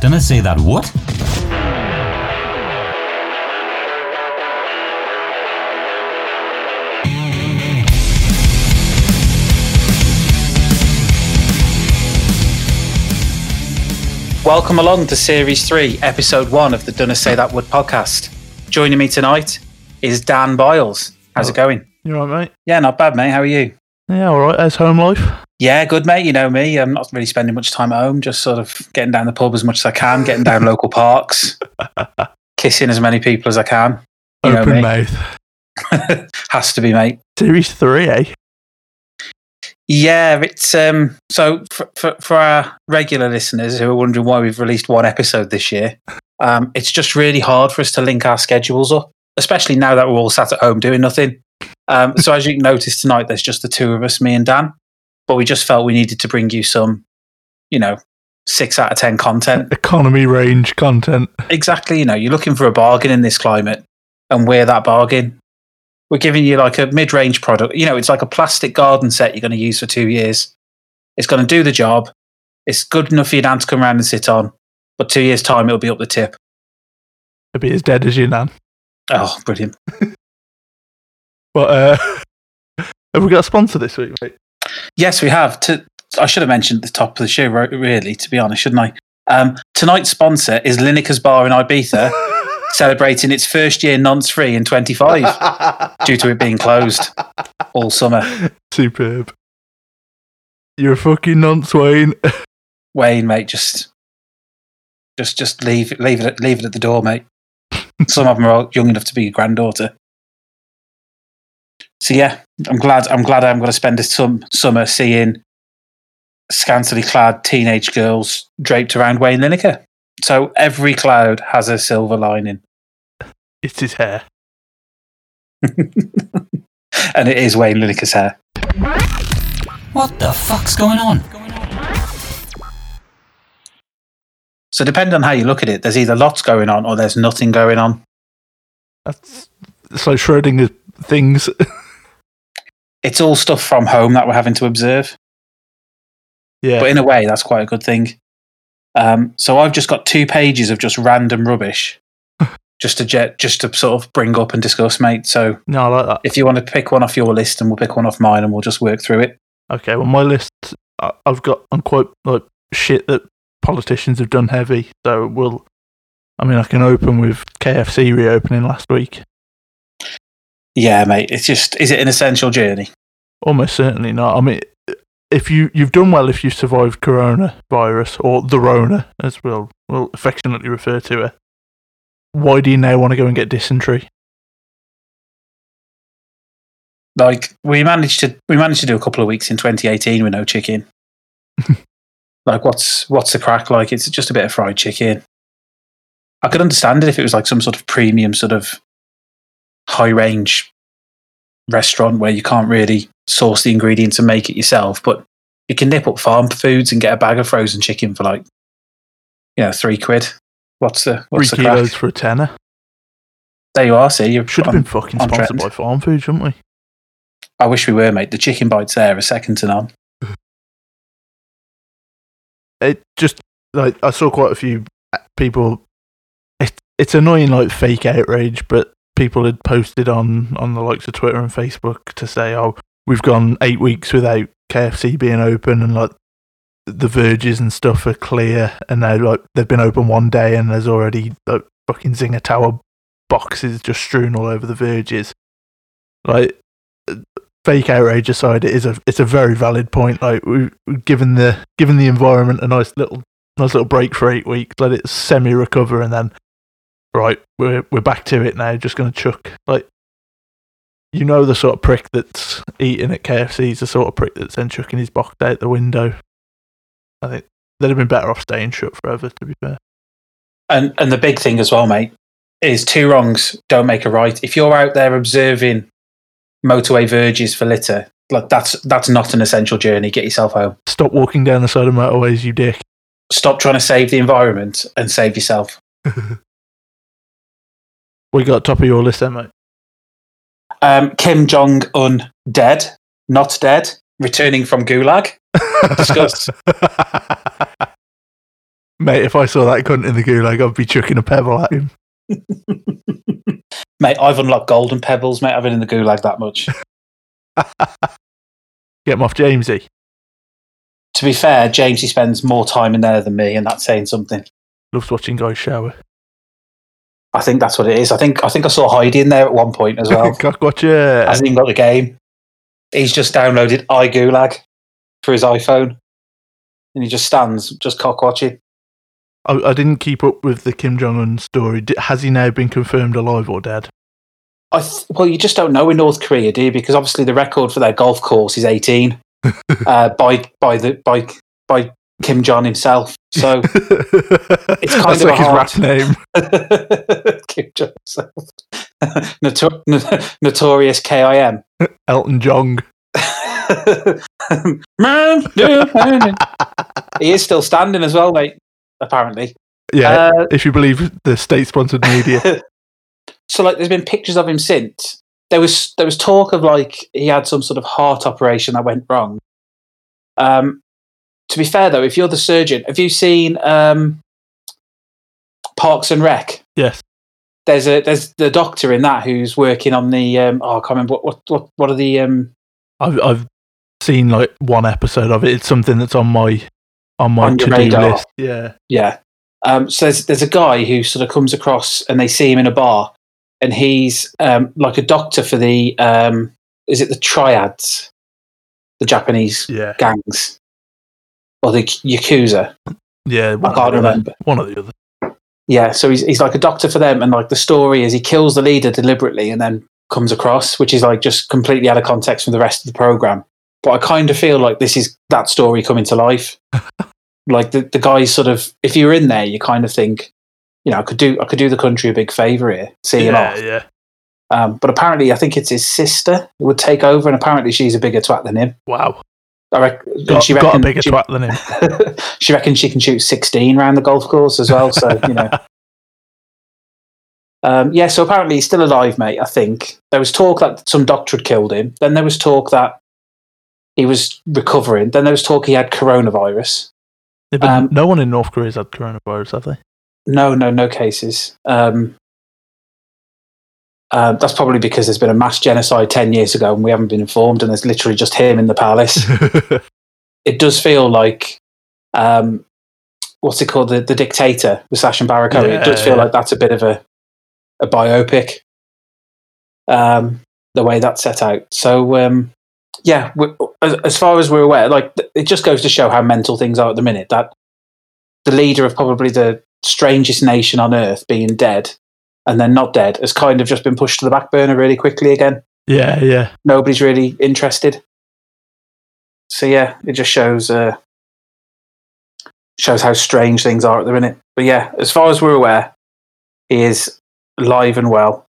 Didn't I say that what? Welcome along to Series 3, Episode 1 of the Dunna Say That Wood podcast. Joining me tonight is Dan Biles. How's it oh, going? You all right, mate? Yeah, not bad, mate. How are you? Yeah, all right. How's home life? Yeah, good, mate. You know me. I'm not really spending much time at home, just sort of getting down the pub as much as I can, getting down local parks, kissing as many people as I can. You Open mouth. Has to be, mate. Series 3, eh? Yeah, it's um. So for, for for our regular listeners who are wondering why we've released one episode this year, um, it's just really hard for us to link our schedules up, especially now that we're all sat at home doing nothing. Um, so as you can notice tonight, there's just the two of us, me and Dan. But we just felt we needed to bring you some, you know, six out of ten content. Economy range content. Exactly. You know, you're looking for a bargain in this climate, and we're that bargain. We're giving you like a mid range product. You know, it's like a plastic garden set you're going to use for two years. It's going to do the job. It's good enough for your nan to come around and sit on. But two years' time, it'll be up the tip. It'll be as dead as you, Nan. Oh, brilliant. But uh, have we got a sponsor this week, mate? Yes, we have. To, I should have mentioned at the top of the show, really, to be honest, shouldn't I? Um, tonight's sponsor is Lineker's Bar in Ibiza, celebrating its first year nonce free in 25 due to it being closed all summer. Superb. You're a fucking nonce, Wayne. Wayne, mate, just, just, just leave, leave it, leave it at the door, mate. Some of them are young enough to be your granddaughter. So yeah, I'm glad. I'm glad I'm going to spend this sum, summer seeing scantily clad teenage girls draped around Wayne Lineker. So every cloud has a silver lining, It's his hair. and it is Wayne Lineker's hair. What the fuck's going on? So depending on how you look at it, there's either lots going on or there's nothing going on. That's it's like Schrodinger's things. It's all stuff from home that we're having to observe. yeah. but in a way, that's quite a good thing. Um, so I've just got two pages of just random rubbish, just to jet, just to sort of bring up and discuss, mate. So no, I like that. if you want to pick one off your list, and we'll pick one off mine, and we'll just work through it. Okay, well, my list, I've got unquote like shit that politicians have done heavy. So we'll, I mean, I can open with KFC reopening last week. Yeah, mate. It's just is it an essential journey? Almost certainly not. I mean, if you you've done well if you survived coronavirus or the Rona, as we'll we'll affectionately refer to it. Why do you now want to go and get dysentery? Like we managed to we managed to do a couple of weeks in 2018 with no chicken. like what's what's the crack? Like it's just a bit of fried chicken. I could understand it if it was like some sort of premium sort of high range restaurant where you can't really source the ingredients and make it yourself, but you can nip up farm foods and get a bag of frozen chicken for like you know, three quid. What's the Three what's the kilos crack? for a tenner. There you are, see you Should have been fucking on sponsored trend. by Farm Food, shouldn't we? I wish we were, mate. The chicken bites there are second to none. It just like I saw quite a few uh, people. It, it's annoying, like fake outrage, but people had posted on on the likes of Twitter and Facebook to say, "Oh, we've gone eight weeks without KFC being open, and like the verges and stuff are clear, and now like they've been open one day, and there's already like fucking Zinger Tower boxes just strewn all over the verges." Like fake outrage aside, it is a it's a very valid point. Like we we've given the given the environment a nice little nice little break for eight weeks, let it semi recover, and then right we're we're back to it now. Just going to chuck like you know the sort of prick that's eating at KFC is the sort of prick that's then chucking his box out the window. I think they'd have been better off staying shut forever. To be fair, And and the big thing as well, mate, is two wrongs don't make a right. If you're out there observing motorway verges for litter, like that's that's not an essential journey. Get yourself home. stop walking down the side of motorways, you dick. Stop trying to save the environment and save yourself. We got top of your list, then, mate. Um, Kim Jong Un dead, not dead, returning from Gulag. Discuss. Mate, if I saw that cunt in the gulag, I'd be chucking a pebble at him. mate, I've unlocked golden pebbles, mate. I've been in the gulag that much. Get him off Jamesy. to be fair, Jamesy spends more time in there than me, and that's saying something. Loves watching guys shower. I think that's what it is. I think I think I saw Heidi in there at one point as well. Watcher. Hasn't even got the game. He's just downloaded iGulag for his iPhone, and he just stands just cock watching. I, I didn't keep up with the Kim Jong Un story. Has he now been confirmed alive or dead? I th- well, you just don't know in North Korea, do you? Because obviously the record for their golf course is 18 uh, by by the by by Kim Jong himself. So it's kind That's of like a his hard- rap name. Kim Jong himself. Notor- notorious KIM. Elton Jong. Man, he is still standing as well, mate. Apparently. Yeah, Uh, if you believe the state-sponsored media. so like there's been pictures of him since there was there was talk of like he had some sort of heart operation that went wrong um to be fair though if you're the surgeon have you seen um parks and rec yes. there's a there's the doctor in that who's working on the um oh i can't remember what what what, what are the um I've I've seen like one episode of it. It's something that's on my on my to do list. Yeah. Yeah. Um, so there's, there's a guy who sort of comes across and they see him in a bar and he's um, like a doctor for the, um, is it the triads? The Japanese Yeah. gangs? Or the Yakuza? Yeah. I can't remember. One or the other. Yeah, so he's, he's like a doctor for them. And like the story is he kills the leader deliberately and then comes across, which is like just completely out of context from the rest of the program. But I kind of feel like this is that story coming to life. like the, the guys sort of, if you're in there, you kind of think, you know, I could do I could do the country a big favour here, see yeah, off. yeah. Um, but apparently, I think it's his sister who would take over, and apparently she's a bigger twat than him. Wow. I rec- and Got, she got a reckons bigger she, twat than him. she reckons she can shoot 16 around the golf course as well. So you know, um, yeah. So apparently he's still alive, mate. I think there was talk that some doctor had killed him. Then there was talk that he was recovering. Then there was talk he had coronavirus. Yeah, Um, no one in North Korea's had coronavirus, have they? No, no, no cases. Um, uh, that's probably because there's been a mass genocide 10 years ago and we haven't been informed, and there's literally just him in the palace. it does feel like, um, what's it called? The, the Dictator with Sacha Baron It does feel yeah. like that's a bit of a, a biopic, um, the way that's set out. So, um, yeah, we, as, as far as we're aware, like it just goes to show how mental things are at the minute. That the leader of probably the strangest nation on earth being dead and then not dead has kind of just been pushed to the back burner really quickly again. yeah, yeah. Nobody's really interested. So yeah, it just shows uh, shows how strange things are at the minute. But yeah, as far as we're aware, he is alive and well.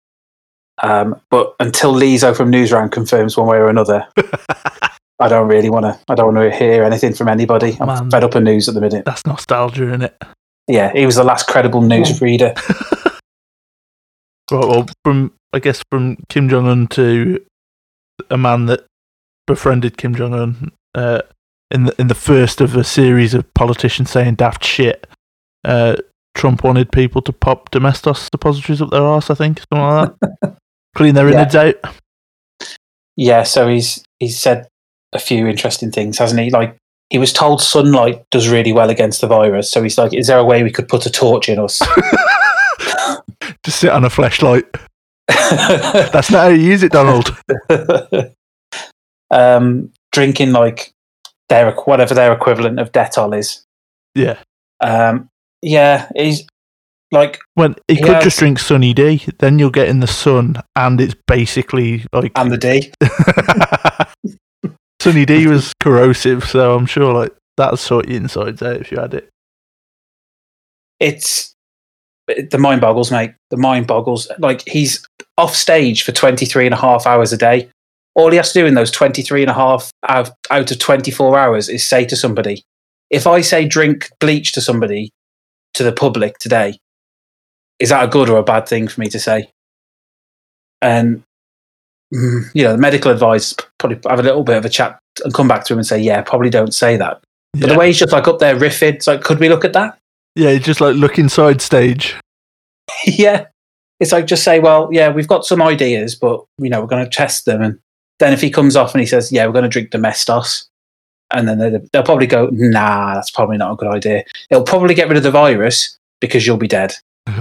Um, but until Lizo from Newsround confirms one way or another, I don't really want to. I don't want to hear anything from anybody. I'm Man. fed up of news at the minute. That's nostalgia, in it? Yeah, he was the last credible news reader. Right, well, from I guess from Kim Jong Un to a man that befriended Kim Jong Un uh, in the in the first of a series of politicians saying daft shit. Uh, Trump wanted people to pop domestos suppositories up their arse, I think, something like that. Clean their Yeah. innards out. Yeah, so he's he's said a few interesting things, hasn't he? Like he was told sunlight does really well against the virus, so he's like, "Is there a way we could put a torch in us?" Just sit on a flashlight. That's not how you use it, Donald. um, drinking like their whatever their equivalent of Dettol is. Yeah. Um, yeah, he's like, When he He could has- just drink Sunny D, then you'll get in the sun, and it's basically like and the D. Sunny D was corrosive, so I'm sure like that'll sort your insides out if you had it. It's the mind boggles, mate. The mind boggles. Like he's off stage for 23 and a half hours a day. All he has to do in those 23 and a half out, out of 24 hours is say to somebody, if I say drink bleach to somebody, to the public today, is that a good or a bad thing for me to say? And, mm, you know, the medical advice probably have a little bit of a chat and come back to him and say, yeah, probably don't say that. But Yeah. the way he's just like up there riffing, it's like, could we look at that? Yeah, just like look inside stage. yeah. It's like just say, well, yeah, we've got some ideas, but you know, we're going to test them. And then if he comes off and he says, yeah, we're going to drink domestos, and then they'll, they'll probably go, nah, that's probably not a good idea. It'll probably get rid of the virus because you'll be dead.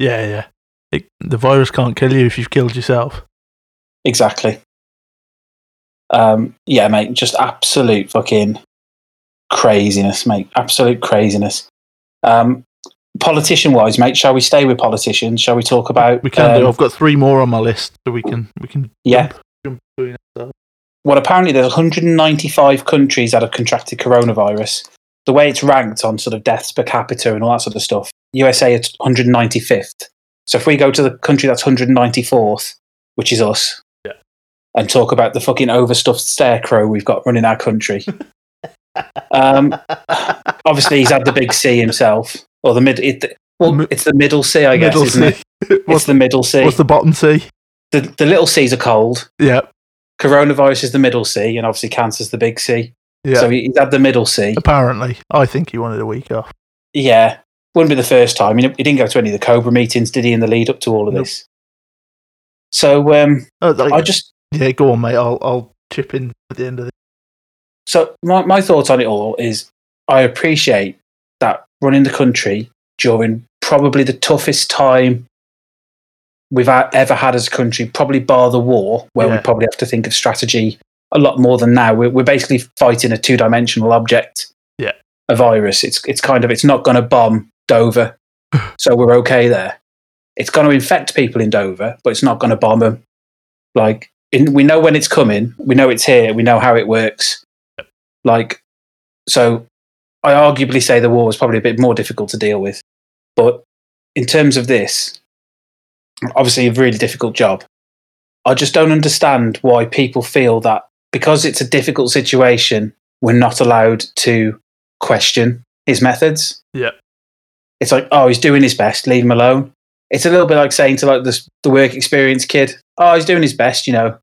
Yeah, yeah. It, the virus can't kill you if you've killed yourself. Exactly. Um, yeah, mate, just absolute fucking craziness, mate. Absolute craziness. Um, politician wise, mate, shall we stay with politicians? Shall we talk about? We can do. um, I've got three more on my list, so we can we can Yeah. jump, jump well, apparently there's 195 countries that have contracted coronavirus. The way it's ranked on sort of deaths per capita and all that sort of stuff, USA is 195th. So if we go to the country that's 194th, which is us, Yeah. and talk about the fucking overstuffed scarecrow we've got running our country. um, obviously, he's had the big C himself, or the mid. It, well, it's the middle C, I guess, Middle isn't it? C. It's what's, the middle C. what's the bottom C? the, the little C's are cold. Yeah, Coronavirus is the middle C, and obviously cancer's the big C. yeah. So he's had the middle C. Apparently, I think he wanted a week off. Yeah, wouldn't be the first time. He didn't go to any of the Cobra meetings, did he? In the lead up to all of Nope. this. So um, Oh, like- I just yeah, go on, mate. I'll I'll chip in at the end of the. So my my thoughts on it all is I appreciate that running the country during probably the toughest time we've ever had as a country, probably bar the war, where we probably have to think of strategy a lot more than now. We're, we're basically fighting a two dimensional object, Yeah. a virus. It's it's kind of it's not going to bomb Dover, so we're okay there. It's going to infect people in Dover, but it's not going to bomb them. Like in, we know when it's coming, we know it's here, we know how it works. Like so, I arguably say the war was probably a bit more difficult to deal with, but in terms of this, obviously a really difficult job. I just don't understand why people feel that because it's a difficult situation, we're not allowed to question his methods. Yeah. It's like, oh, he's doing his best, leave him alone. It's a little bit like saying to like this, the work experience kid, oh, he's doing his best, you know.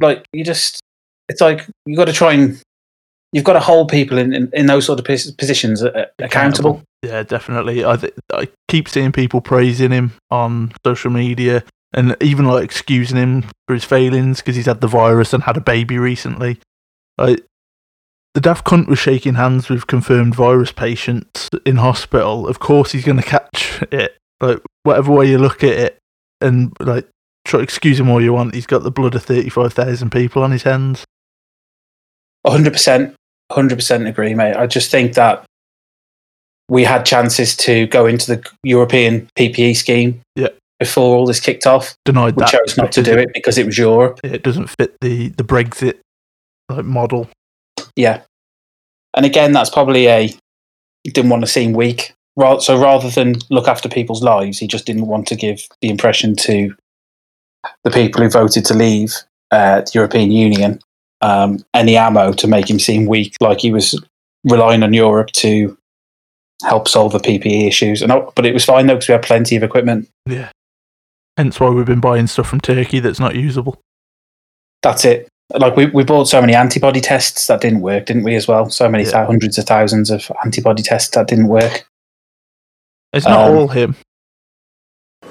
Like you just, it's like you got to try and you've got to hold people in, in, in those sort of positions uh, accountable. Yeah, definitely. I th- I keep seeing people praising him on social media and even like excusing him for his failings because he's had the virus and had a baby recently. The daft cunt was shaking hands with confirmed virus patients in hospital. Of course, he's going to catch it. Like whatever way you look at it, and like try excuse him all you want. He's got the blood of thirty-five thousand people on his hands. Hundred percent, hundred percent agree, mate. I just think that we had chances to go into the European PPE scheme Yeah. before all this kicked off. Denied We that. chose not to do it because it was Europe. It doesn't fit the the Brexit like model. Yeah, and again, that's probably a didn't want to seem weak. So rather than look after people's lives, he just didn't want to give the impression to the people who voted to leave uh, the European Union um, any ammo to make him seem weak, like he was relying on Europe to help solve the PPE issues. And oh, but it was fine though because we had plenty of equipment. Yeah. Hence why we've been buying stuff from Turkey that's not usable. That's it. Like we, we bought so many antibody tests that didn't work, didn't we? As well, so many Yeah. hundreds of thousands of antibody tests that didn't work. It's not Um, all him.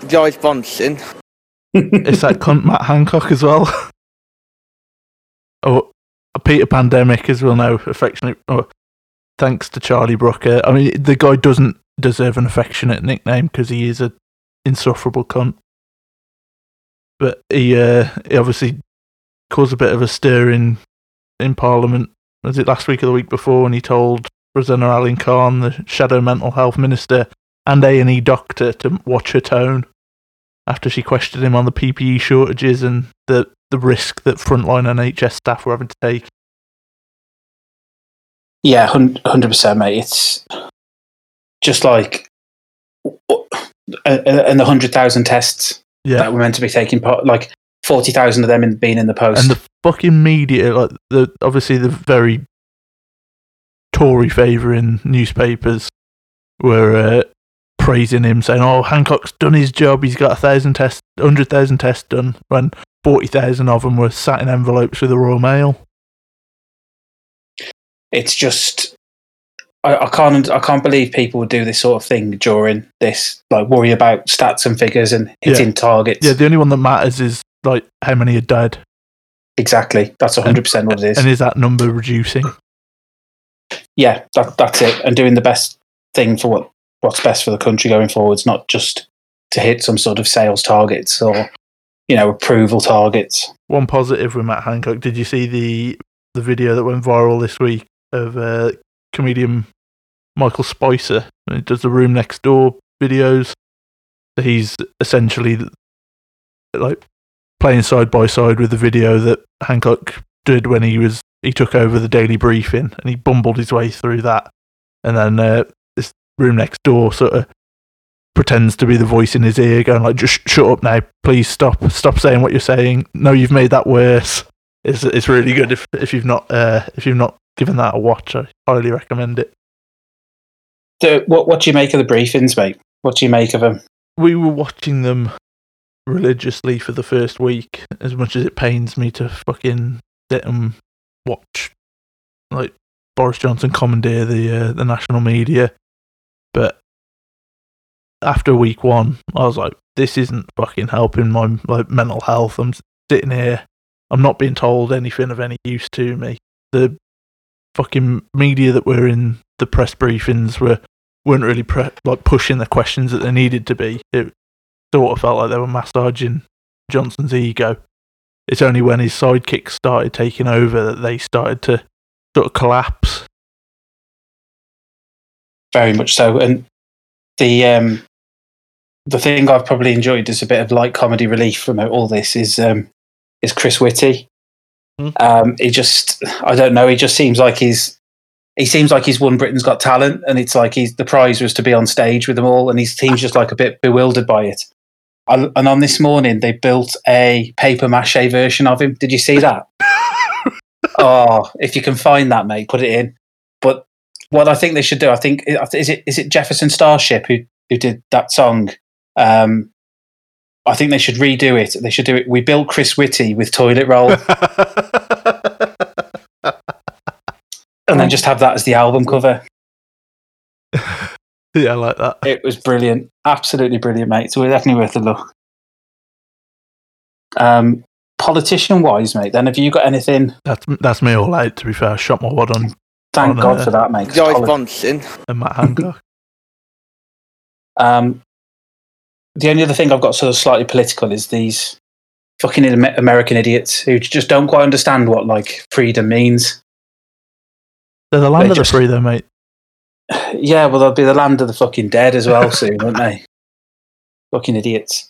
George Bonson. It's that cunt Matt Hancock as well. oh, Peter Pandemic, as we'll know, affectionate. Oh, thanks to Charlie Brooker. I mean, the guy doesn't deserve an affectionate nickname because he is a insufferable cunt. But he, uh, he obviously caused a bit of a stir in in Parliament. Was it last week or the week before? when he told Rosena Allin-Khan, the shadow mental health minister, and A and E doctor to watch her tone after she questioned him on the PPE shortages and the, the risk that frontline NHS staff were having to take. Yeah, hundred percent, mate. It's just like and the hundred thousand tests Yeah. that were meant to be taking part, like forty thousand of them in, being in the post. and the fucking media, like the obviously the very Tory favouring newspapers were uh, praising him, saying, "Oh, Hancock's done his job. He's got a thousand tests, hundred thousand tests done." When forty thousand of them were sat in envelopes with the Royal Mail. it's just I, I can't I can't believe people would do this sort of thing during this, like worry about stats and figures and hitting targets. Yeah, the only one that matters is like how many are dead, exactly. That's hundred percent what it is. and is that number reducing? yeah, that, that's it. And doing the best thing for what what's best for the country going forwards, not just to hit some sort of sales targets or you know approval targets. One positive with Matt Hancock. Did you see the the video that went viral this week of uh, comedian Michael Spicer? He does the room next door videos. He's essentially like playing side by side with the video that Hancock did when he was he took over the daily briefing, and he bumbled his way through that. And then uh, this room next door sort of pretends to be the voice in his ear, going like, "Just shut up now, please stop, stop saying what you're saying. No, you've made that worse." It's it's really good if if you've not uh, if you've not given that a watch, I highly recommend it. So what what do you make of the briefings, mate? What do you make of them? We were watching them religiously for the first week, as much as it pains me to fucking sit and watch like Boris Johnson commandeer the uh, the national media. But after week one, I was like, this isn't fucking helping my like mental health. I'm sitting here, I'm not being told anything of any use to me. The fucking media that were in the press briefings were weren't really pre- like pushing the questions that they needed to be. It sort of felt like they were massaging Johnson's ego. It's only when his sidekicks started taking over that they started to sort of collapse. Very much so. And the um, the thing I've probably enjoyed as a bit of light comedy relief from all this is um, is Chris Whitty. Hmm. Um, he just I don't know. He just seems like he's he seems like he's won Britain's Got Talent, and it's like he's the prize was to be on stage with them all, and he seems just like a bit bewildered by it. And and on this morning, they built a paper mache version of him. Did you see that? oh, if you can find that, mate, put it in. But what I think they should do, I think, is it is it Jefferson Starship who who did that song? Um, I think they should redo it. They should do it. We built Chris Whitty with toilet roll, and then just have that as the album cover. yeah, I like that. It was brilliant, absolutely brilliant, mate. So we're definitely worth a look. Um, politician wise, mate. Then have you got anything? That's that's me all out. To be fair, I shot my wad on Thank no, God yeah. for that, mate. Guys poli- Bonson. and Matt Hancock. Um, the only other thing I've got sort of slightly political is these fucking American idiots who just don't quite understand what like freedom means. They're the land They of the free, though, mate. Yeah, well, they'll be the land of the fucking dead as well soon, won't they? Fucking idiots.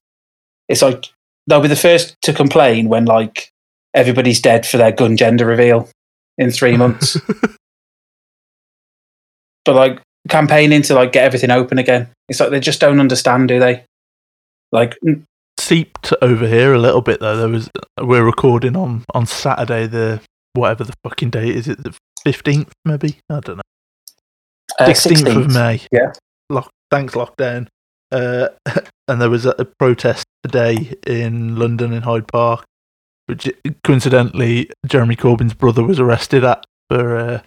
It's like they'll be the first to complain when like everybody's dead for their gun gender reveal in three months. but like campaigning to like get everything open again. It's like they just don't understand, do they? Like Seeped over here a little bit though. There was we're recording on on Saturday the whatever the fucking date is it the fifteenth maybe I don't know uh, sixteenth of May. Yeah. Lock, thanks lockdown. Uh, and there was a, a protest today in London in Hyde Park, which coincidentally Jeremy Corbyn's brother was arrested at for uh,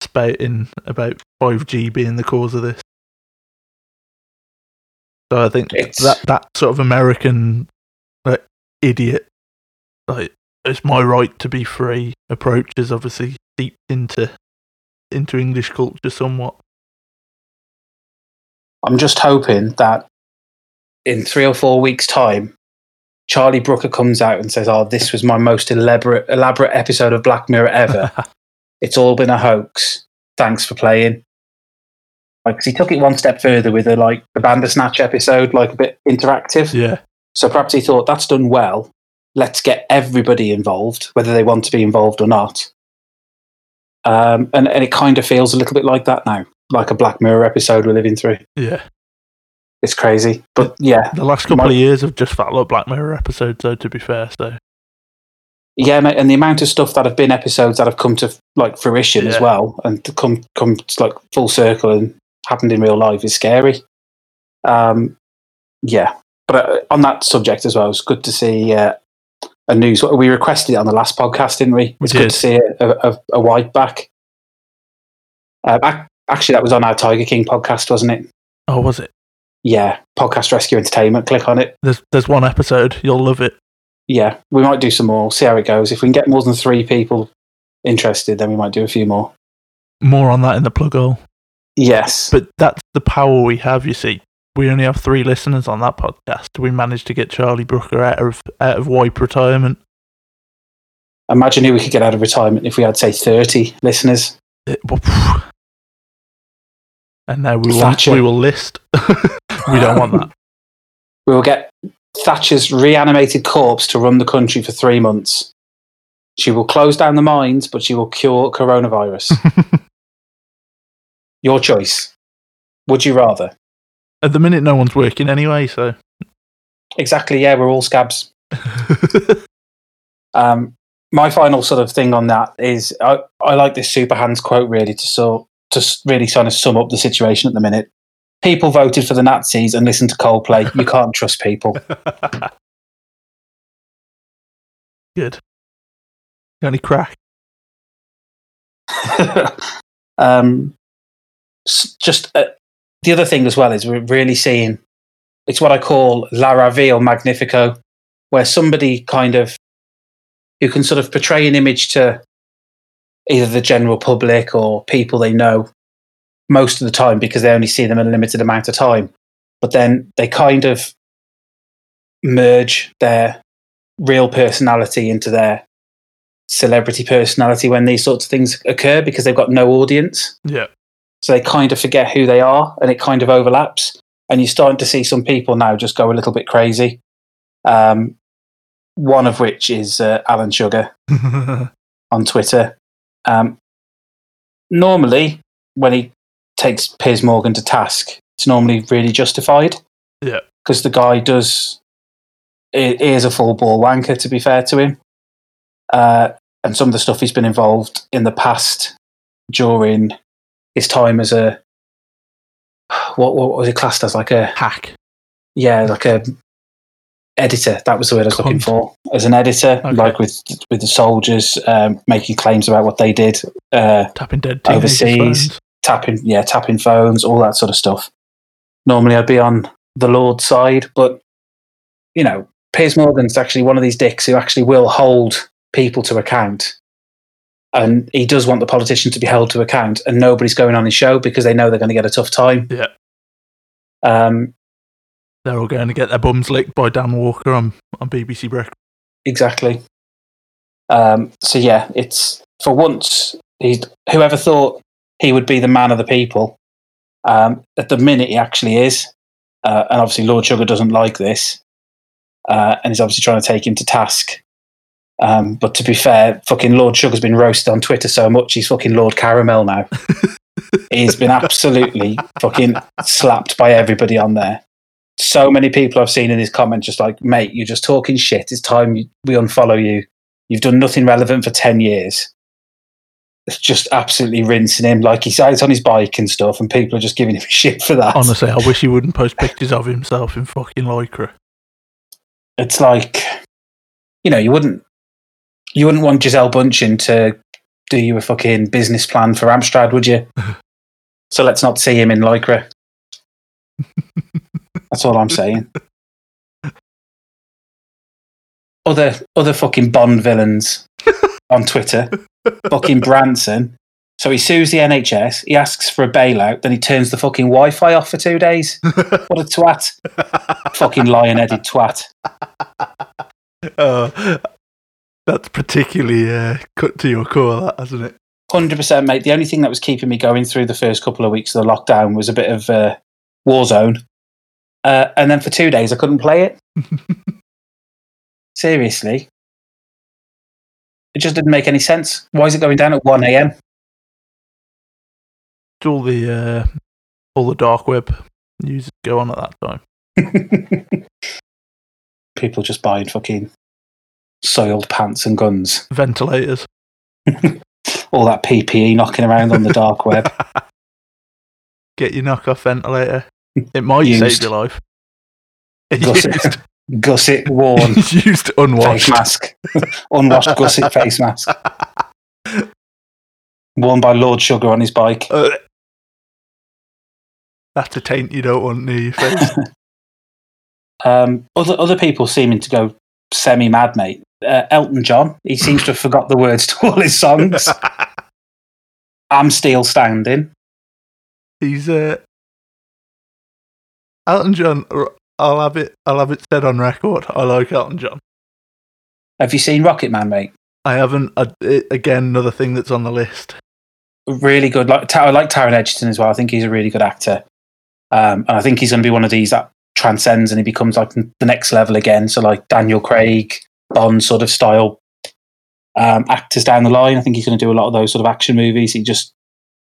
spouting about five G being the cause of this. So I think It's- that that sort of American like, idiot, like it's my right to be free approach is obviously deep into into English culture somewhat. I'm just hoping that in three or four weeks' time, Charlie Brooker comes out and says, "Oh, this was my most elaborate elaborate episode of Black Mirror ever. it's all been a hoax. Thanks for playing." Like, 'cause he took it one step further with a like the Bandersnatch episode, like a bit interactive. yeah, So perhaps he thought that's done well. Let's get everybody involved, whether they want to be involved or not. Um, and, and it kind of feels a little bit like that now, like a Black Mirror episode we're living through. yeah. It's crazy, but yeah, The last couple My- of years have just felt like Black Mirror episodes, though. To be fair, so yeah, mate. And the amount of stuff that have been episodes that have come to like fruition as well, and to come come to, like full circle and happened in real life is scary. Um, yeah, but uh, on that subject as well, it's good to see uh, a news. We requested it on the last podcast, didn't we? We It's did. good to see a, a, a wipe back. Uh, ac- Actually, that was on our Tiger King podcast, wasn't it? Oh, was it? Yeah, Podcast Rescue Entertainment. Click on it. There's there's one episode. You'll love it. Yeah, we might do some more. See how it goes. If we can get more than three people interested, then we might do a few more. More on that in the plug hole. Yes. But that's the power we have. You see, we only have three listeners on that podcast. Do we managed to get Charlie Brooker out of out of wipe retirement. Imagine who we could get out of retirement if we had, say, 30 listeners. Eh, it- well, and now we will we will list. we don't want that. We will get Thatcher's reanimated corpse to run the country for three months. She will close down the mines, but she will cure coronavirus. Your choice. Would you rather? At the minute, no one's working anyway, so Exactly, yeah, we're all scabs. Um, my final sort of thing on that is I, I like this Super Hans quote really to so to really kind of sum up the situation at the minute. People voted for the Nazis and listened to Coldplay. You can't trust people. good. Any crack? um, just uh, the other thing as well is we're really seeing it's what I call La Raville Magnifico, where somebody kind of who can sort of portray an image to either the general public or people they know most of the time because they only see them in a limited amount of time. But then they kind of merge their real personality into their celebrity personality when these sorts of things occur because they've got no audience. Yeah. So they kind of forget who they are and it kind of overlaps. And you're starting to see some people now just go a little bit crazy. Um, one of which is uh, Alan Sugar on Twitter. Um, normally, when he takes Piers Morgan to task, it's normally really justified. Yeah. Because the guy does, he is a full ball wanker, to be fair to him. Uh, and some of the stuff he's been involved in the past during his time as a, what, what was he classed as? Like a, Hack. yeah, like a editor. That was the word I was looking for. As an editor, Okay. like with with the soldiers, um, making claims about what they did, uh, Tapping dead Overseas. phones. tapping, yeah, tapping phones, all that sort of stuff. Normally, I'd be on the Lord's side, but you know, Piers Morgan's actually one of these dicks who actually will hold people to account. And he does want the politicians to be held to account, and nobody's going on his show because they know they're going to get a tough time. Yeah. Um, They're all going to get their bums licked by Dan Walker on, on BBC Breakfast. exactly. Um, so yeah, it's for once. He's whoever thought he would be the man of the people. Um, at the minute, he actually is, uh, and obviously Lord Sugar doesn't like this, uh, and he's obviously trying to take him to task. Um, but to be fair, fucking Lord Sugar's been roasted on Twitter so much he's fucking Lord Caramel now. he's been absolutely fucking slapped by everybody on there. So many people I've seen in his comments just like, mate, you're just talking shit. It's time we unfollow you. You've done nothing relevant for 10 years. It's just absolutely rinsing him. Like he's out on his bike and stuff, and people are just giving him shit for that. Honestly, I wish he wouldn't post pictures of himself in fucking lycra. It's like, you know, you wouldn't, you wouldn't want Gisele Bündchen to do you a fucking business plan for Amstrad, would you? so let's not see him in Lycra. That's all I'm saying. Other other fucking Bond villains on Twitter. fucking Branson. So he sues the NHS, he asks for a bailout, then he turns the fucking Wi Fi off for two days. What a twat. fucking lion headed twat. Uh, that's particularly uh, cut to your core, that hasn't it? Hundred percent, mate. The only thing that was keeping me going through the first couple of weeks of the lockdown was a bit of uh, Warzone, uh, and then for two days I couldn't play it. Seriously, it just didn't make any sense. Why is it going down at one a.m.? It's all the uh, all the dark web users go on at that time. People just buying fucking soiled pants and guns, Ventilators. all that PPE knocking around on the dark web. Get your knockoff ventilator. It might Used. save your life. Gusset, gusset worn Used, used face unwashed. mask, unwashed gusset face mask, worn by Lord Sugar on his bike. Uh, That's a taint you don't want near your face. Um, other other people seeming to go semi mad, mate. Uh, Elton John, he seems to have forgot the words to all his songs. I'm still standing. He's uh, Elton John. I'll have it. I'll have it said on record. I like Elton John. Have you seen Rocketman, mate? I haven't. It, again, another thing that's on the list. Really good. Like I like Taron Egerton as well. I think he's a really good actor, um, and I think he's going to be one of these that transcends and he becomes like the next level again. So like Daniel Craig, Bond sort of style um, actors down the line. I think he's going to do a lot of those sort of action movies. He just,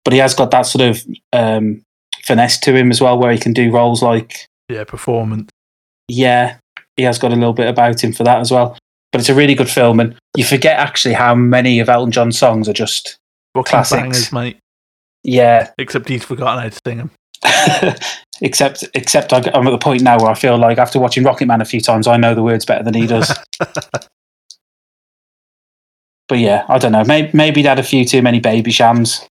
but he has got that sort of um, finesse to him as well, where he can do roles like Yeah, performance. yeah, he has got a little bit about him for that as well. But it's a really good film, and you forget actually how many of Elton John's songs are just Fucking Classics. bangers, mate. yeah. Except he's forgotten how to sing them. except, except I- I'm at the point now where I feel like after watching Rocketman a few times, I know the words better than he does. but yeah, I don't know. Maybe, maybe he'd had a few too many Babychams.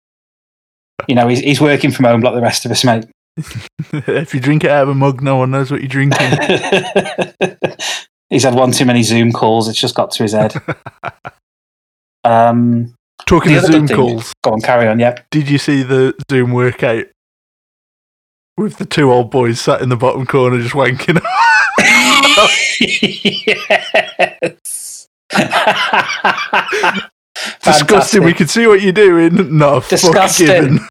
You know, he's, he's working from home like the rest of us, mate. if you drink it out of a mug, no one knows what you're drinking. he's had one too many Zoom calls. It's just got to his head. Um, Talking of Zoom thing- calls, go on, carry on. Yeah. did you see the Zoom workout with the two old boys sat in the bottom corner just wanking? yes. Disgusting. We can see what you're doing. Fuck Disgusting.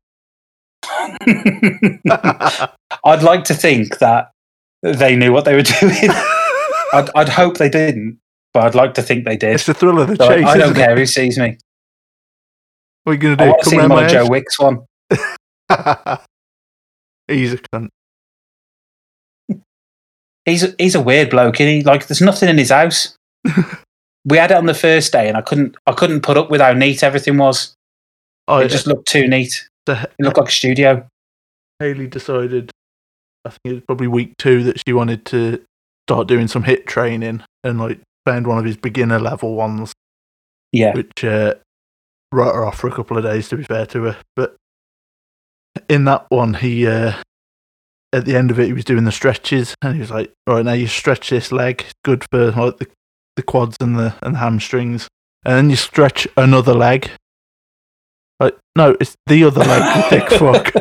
I'd like to think that they knew what they were doing. I'd, I'd hope they didn't, but I'd like to think they did. it's the thrill of the So chase. I don't care It? who sees me. What are you going to do? want to see Come on my Joe Wicks one. He's a cunt. He's a, he's a weird bloke, isn't he? Like there's nothing in his house. we had it on the first day, and I couldn't I couldn't put up with how neat everything was. Oh, It just looked too neat. the, It looked like a studio. Haley decided, I think it was probably week two, that she wanted to start doing some HIIT training and like found one of his beginner level ones, Yeah, which uh, wrote her off for a couple of days, to be fair to her. But in that one, he, uh, at the end of it, he was doing the stretches and he was like, all right, now you stretch this leg, good for like the, the quads and the, and the hamstrings. And then you stretch another leg. Like, no, it's the other leg, you thick fuck.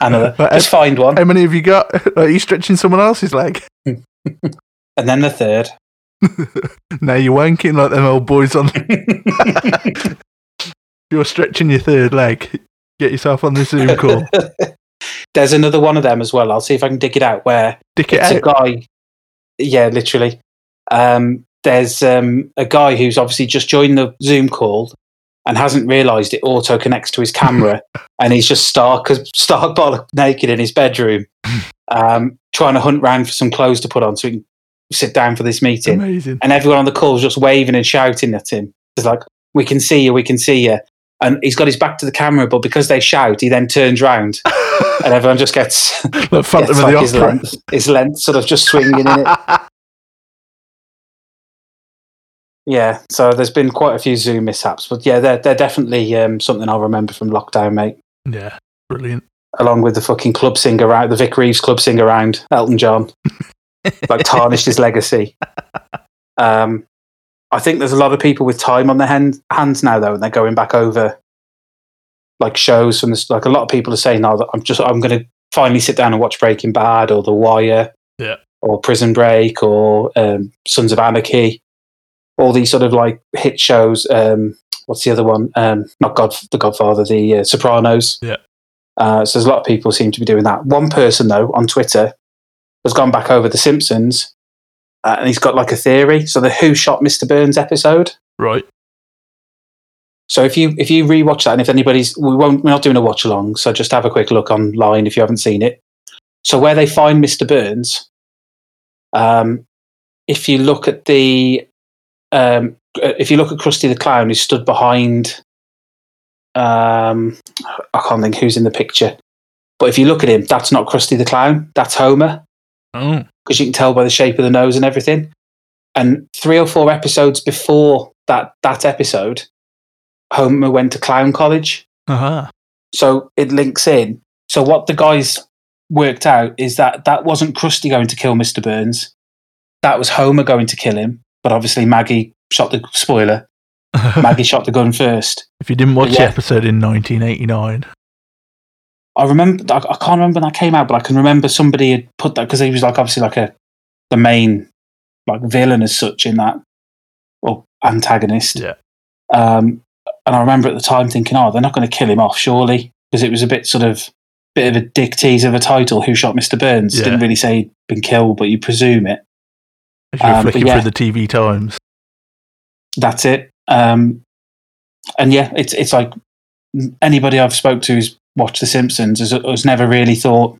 another. But Just find one, How many have you got? Are you stretching someone else's leg? and then the third. now you're wanking like them old boys on. You're stretching your third leg. Get yourself on the Zoom call. There's another one of them as well. I'll see if I can dig it out. Where Dick it it's a guy. Yeah, literally. Um, there's um, a guy who's obviously just joined the Zoom call and hasn't realised it auto connects to his camera, and he's just stark stark bollock naked in his bedroom, um, trying to hunt round for some clothes to put on so he can sit down for this meeting. Amazing. And everyone on the call is just waving and shouting at him. It's like, "We can see you, we can see you." And he's got his back to the camera, but because they shout, he then turns round, and everyone just gets the Phantom gets of like the his length, his length sort of just swinging in it. Yeah, so there's been quite a few Zoom mishaps, but yeah, they're they're definitely um, something I'll remember from lockdown, mate. yeah, brilliant. Along with the fucking club singer round, the Vic Reeves club singer round, Elton John, like tarnished his legacy. Um, I think there's a lot of people with time on their hand, hands now, though, and they're going back over like shows from this. Like a lot of people are saying, "No, I'm just I'm going to finally sit down and watch Breaking Bad or The Wire, Yeah. or Prison Break or um, Sons of Anarchy." All these sort of like hit shows. Um, what's the other one? Um, not God, The Godfather, The uh, Sopranos. Yeah. Uh, so there's a lot of people seem to be doing that. One person though on Twitter has gone back over The Simpsons, uh, and he's got like a theory. So the Who Shot Mr. Burns episode. Right. So if you if you rewatch that, and if anybody's we won't we're not doing a watch along, so just have a quick look online if you haven't seen it. So where they find Mr. Burns, um, if you look at the um, if you look at Krusty the Clown, who stood behind, um, I can't think who's in the picture, but if you look at him, that's not Krusty the Clown, that's Homer Oh, because you can tell by the shape of the nose and everything. And three or four episodes before that that episode, Homer went to clown college, uh-huh. so it links in. So what the guys worked out is that that wasn't Krusty going to kill Mr. Burns. That was Homer going to kill him. But obviously, Maggie shot the spoiler. Maggie shot the gun first. if you didn't watch the episode in 1989, I remember. I, I can't remember when that came out, but I can remember somebody had put that because he was like obviously like a the main like villain as such in that or antagonist. Yeah. Um, and I remember at the time thinking, oh, they're not going to kill him off, surely, because it was a bit sort of bit of a dick tease of a title. Who shot Mr. Burns? Yeah. Didn't really say he'd been killed, but you presume it. if you're Um, flicking yeah. through the TV times, That's it. Um, and yeah, it's it's like anybody I've spoke to who's watched The Simpsons has, has never really thought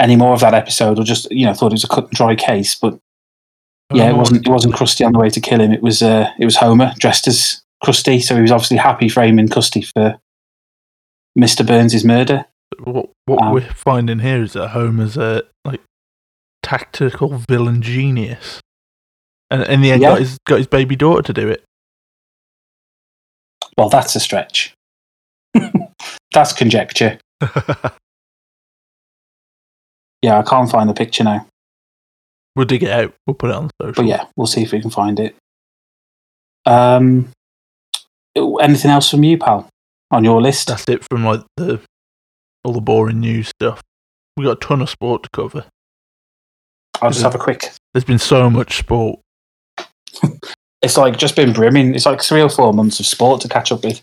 any more of that episode, or just you know thought it was a cut and dry case. But yeah, it Oh, wasn't it wasn't Krusty on the way to kill him. It was uh, it was Homer dressed as Krusty, so he was obviously happy framing Krusty for Mr. Burns' murder. What, what Um, we're finding here is that Homer's a like tactical villain genius, and in the end, Yeah. got his got his baby daughter to do it. Well, that's a stretch. That's conjecture. Yeah, I can't find the picture now. we'll dig it out. We'll put it on social. But yeah, we'll see if we can find it. Um, anything else from you, pal, on your list? that's it from like the all the boring news stuff. We got a ton of sport to cover. I'll just have a quick. There's been so much sport. It's like just been brimming. It's like three or four months of sport to catch up with.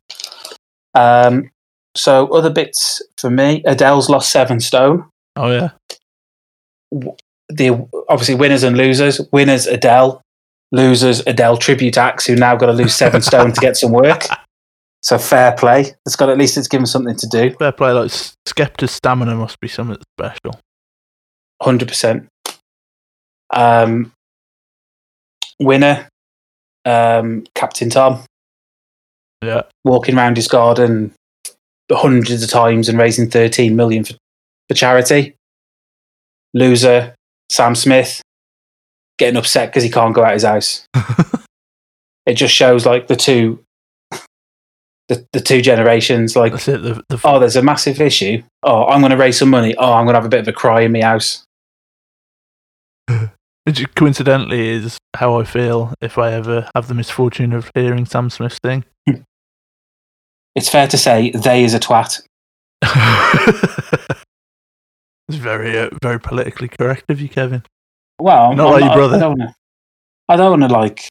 Um, so other bits for me. Adele's lost seven stone. Oh yeah, The obviously winners and losers. Winners Adele, losers Adele tribute acts who now got to lose seven stone to get some work. So fair play. It's got at least it's given something to do. fair play. Like Skepta's stamina must be something special. Hundred percent. Um, winner, um, Captain Tom, Yeah, walking around his garden hundreds of times and raising thirteen million for, for charity. Loser, Sam Smith, getting upset because he can't go out of his house. it just shows like the two, the, the two generations. Like, it. The, the oh, there's a massive issue. Oh, I'm going to raise some money. Oh, I'm going to have a bit of a cry in my house. Which coincidentally is how I feel if I ever have the misfortune of hearing Sam Smith sing. It's fair to say they is a twat. it's very, uh, very politically correct of you, Kevin. Well, Not I'm like your brother. I don't wanna, I don't want to like,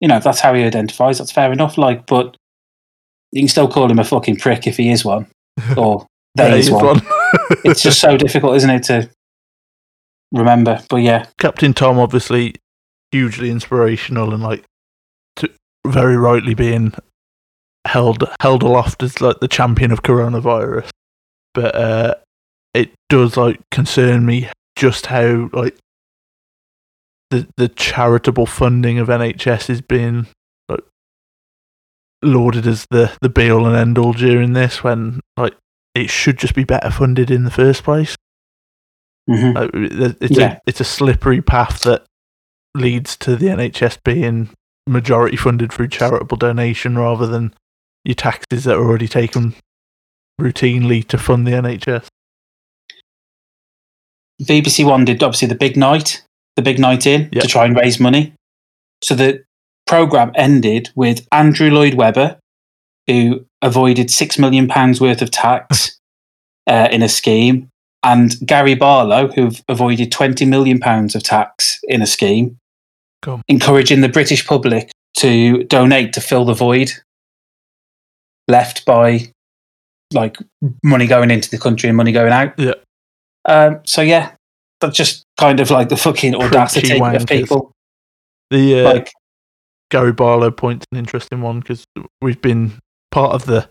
you know, if that's how he identifies. That's fair enough. Like, but you can still call him a fucking prick if he is one, or they is is one. it's just so difficult, isn't it, to remember? But yeah, Captain Tom, obviously hugely inspirational and like to, very rightly being held held aloft as like the champion of coronavirus. But uh, it does like concern me just how like the the charitable funding of NHS is being like lauded as the the be all and end all during this when like it should just be better funded in the first place. Mhm. Like, it's Yeah. a it's a slippery path that leads to the NHS being majority funded through charitable donation rather than your taxes that are already taken routinely to fund the NHS. BBC One did obviously the big night, the big night in Yeah. to try and raise money. So the program ended with Andrew Lloyd Webber, who avoided six million pounds worth of tax uh, in a scheme, and Gary Barlow, who avoided twenty million pounds of tax in a scheme, Cool. encouraging the British public to donate to fill the void left by like money going into the country and money going out. Yeah. Um, so yeah, that's just kind of like the fucking audacity of people. The uh, Like, Gary Barlow point's an interesting one because we've been part of the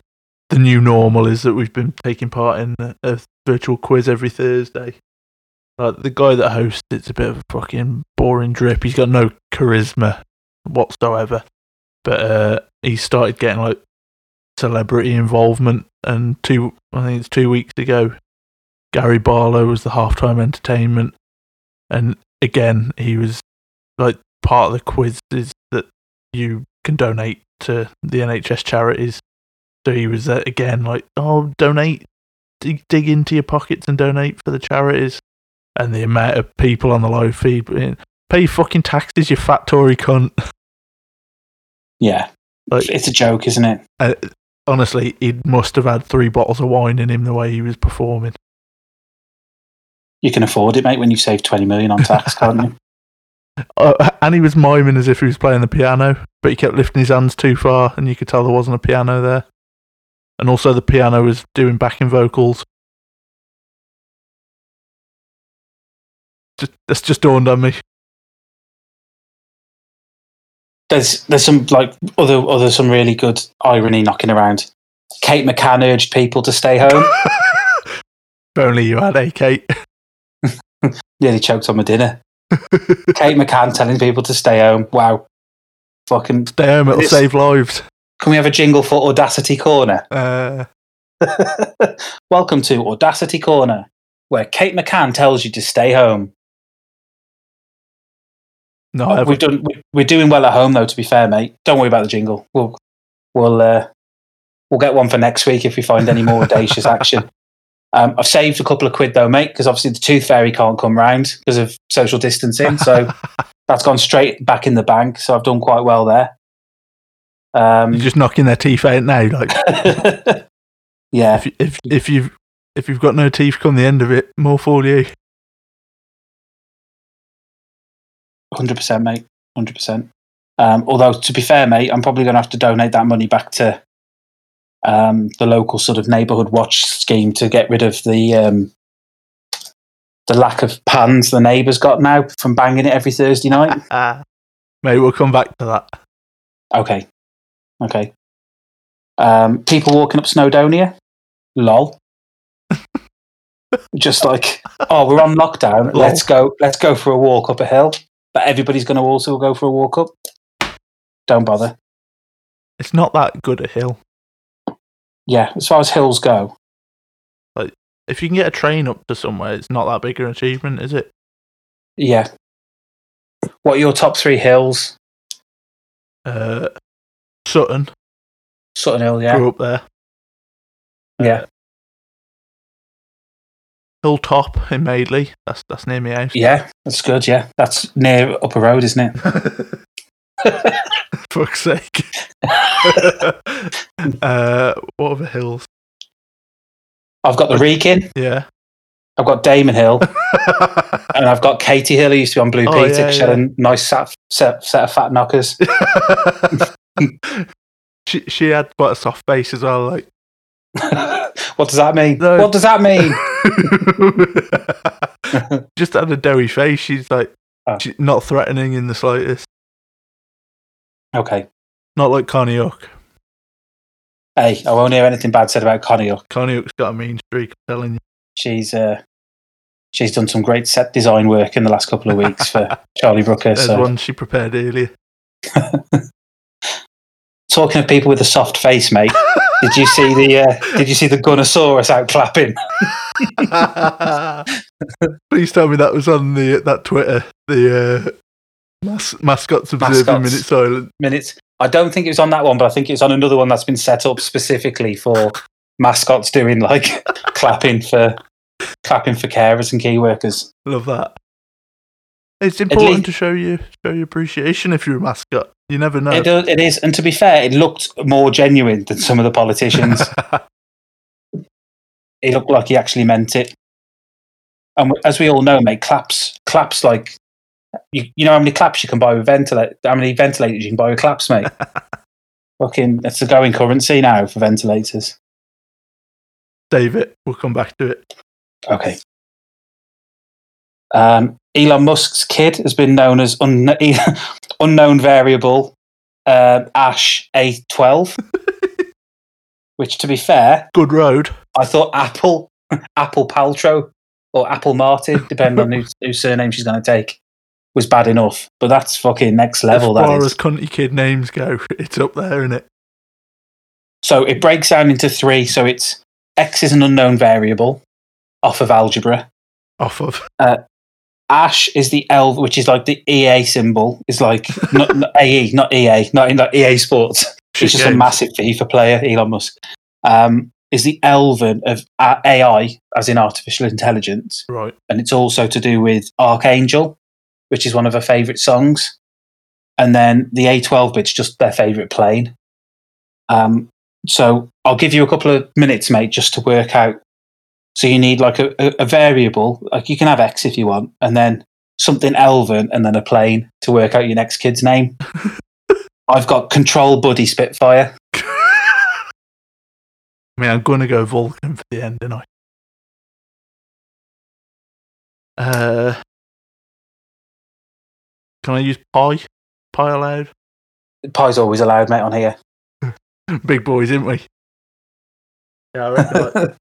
the new normal is that we've been taking part in a, a virtual quiz every Thursday. Like the guy that hosts it's a bit of a fucking boring drip. He's got no charisma whatsoever. But uh, he started getting like celebrity involvement, and two I think it's two weeks ago, Gary Barlow was the halftime entertainment, and again he was like part of the quiz is that you can donate to the NHS charities. So he was uh, again like, oh, donate dig, dig into your pockets and donate for the charities. And the amount of people on the live feed, pay your fucking taxes, you fat Tory cunt. Yeah, Like, it's a joke, isn't it? uh, honestly, he must have had three bottles of wine in him the way he was performing. You can afford it, mate, when you save twenty million on tax, can't you? Uh, and he was miming as if he was playing the piano, but he kept lifting his hands too far, and you could tell there wasn't a piano there. And also, the piano was doing backing vocals. Just, that's just dawned on me. There's there's some like other other some really good irony knocking around. Kate McCann urged people to stay home. if only you had a Kate. Nearly choked on my dinner. Kate McCann telling people to stay home. Wow. Fucking Stay home, it'll save lives. can we have a jingle for Audacity Corner? Uh, Welcome to Audacity Corner, where Kate McCann tells you to stay home. No, We've done. we- We're doing well at home, though. To be fair, mate, don't worry about the jingle. We'll we'll uh, we'll get one for next week if we find any more audacious action. Um, I've saved a couple of quid though, mate, because obviously the tooth fairy can't come round because of social distancing. So that's gone straight back in the bank. So I've done quite well there. Um, You're just knocking their teeth out now. Like yeah, if if if you've if you've got no teeth come the end of it, more for you. Hundred percent, mate, hundred percent. Um, although to be fair, mate, I'm probably going to have to donate that money back to um, the local sort of neighbourhood watch scheme to get rid of the um, the lack of pans the neighbours got now from banging it every Thursday night. Ah, Mate, we'll come back to that. Okay, okay. Um, people walking up Snowdonia, lol. Just like, oh, we're on lockdown. Lol. Let's go. Let's go for a walk up a hill. But everybody's going to also go for a walk up. Don't bother. It's not that good a hill. Yeah, as far as hills go, Like, If you can get a train up to somewhere, it's not that big an achievement, is it? yeah. What are your top three hills? Uh, Sutton, Sutton Hill, yeah, grew up there. yeah, Hilltop in Madeley. That's that's near me house. yeah. That's good. Yeah, that's near Upper Road, isn't it? Fuck's sake. uh, what other hills? I've got the Wrekin, Yeah. I've got Damon Hill, and I've got Katy Hill, who used to be on Blue Oh, Peter. yeah, she had a nice set, set, set of fat knockers. she she had quite a soft base as well. Like what does that mean? No. What does that mean? just had a doughy face. She's like Oh. she's not threatening in the slightest. okay. Not like Konnie Huq. Hey, I won't hear anything bad said about Konnie Huq. Konnie Huq's got a mean streak. I'm telling you. She's uh, she's done some great set design work in the last couple of weeks for Charlie Brooker. There's So. one she prepared earlier. Talking of people with a soft face, mate. did you see the uh, Did you see the Gunnersaurus out clapping? Please tell me that was on the that Twitter. The uh, mas- mascots observing Mascots. minute silent. Minutes. I don't think it was on that one, but I think it's on another one that's been set up specifically for mascots doing like clapping for clapping for carers and key workers. Love that. It's important least- to show you show your appreciation if you're a mascot. You never know. It, does, it is, and to be fair, it looked more genuine than some of the politicians. it looked like he actually meant it. And as we all know, mate, claps, claps like you, you know how many claps you can buy with ventilator, how many ventilators you can buy with claps, mate. Fucking, that's the going currency now for ventilators. David. We'll come back to it. Okay. Um, Elon Musk's kid has been known as un- unknown variable uh, Ash A12, which, to be fair, Good road. I thought Apple, Apple Paltrow, or Apple Martin, depending on whose, whose surname she's going to take, was bad enough. But that's fucking next level. as That far is. as cunty kid names go, it's up there, isn't it? So it breaks down into three. So it's X is an unknown variable off of algebra. Off of. Ash is the L, which is like the EA symbol, is like not, not AE, not EA, not in like EA Sports. He's just a massive FIFA player, Elon Musk. Um, is the Elven of AI, as in artificial intelligence, Right. and it's also to do with Archangel, which is one of her favourite songs. And then the A12 bit's just their favourite plane. Um, so I'll give you a couple of minutes, mate, just to work out. So you need like a, a, a variable, like you can have X if you want, and then something Elven, and then a plane to work out your next kid's name. I've got Control Buddy Spitfire. I mean, I'm going to go Vulcan for the end, and I. Uh, can I use pie? Pie allowed? Pie's always allowed, mate, on here. Big boys, didn't we? Yeah, I reckon like, like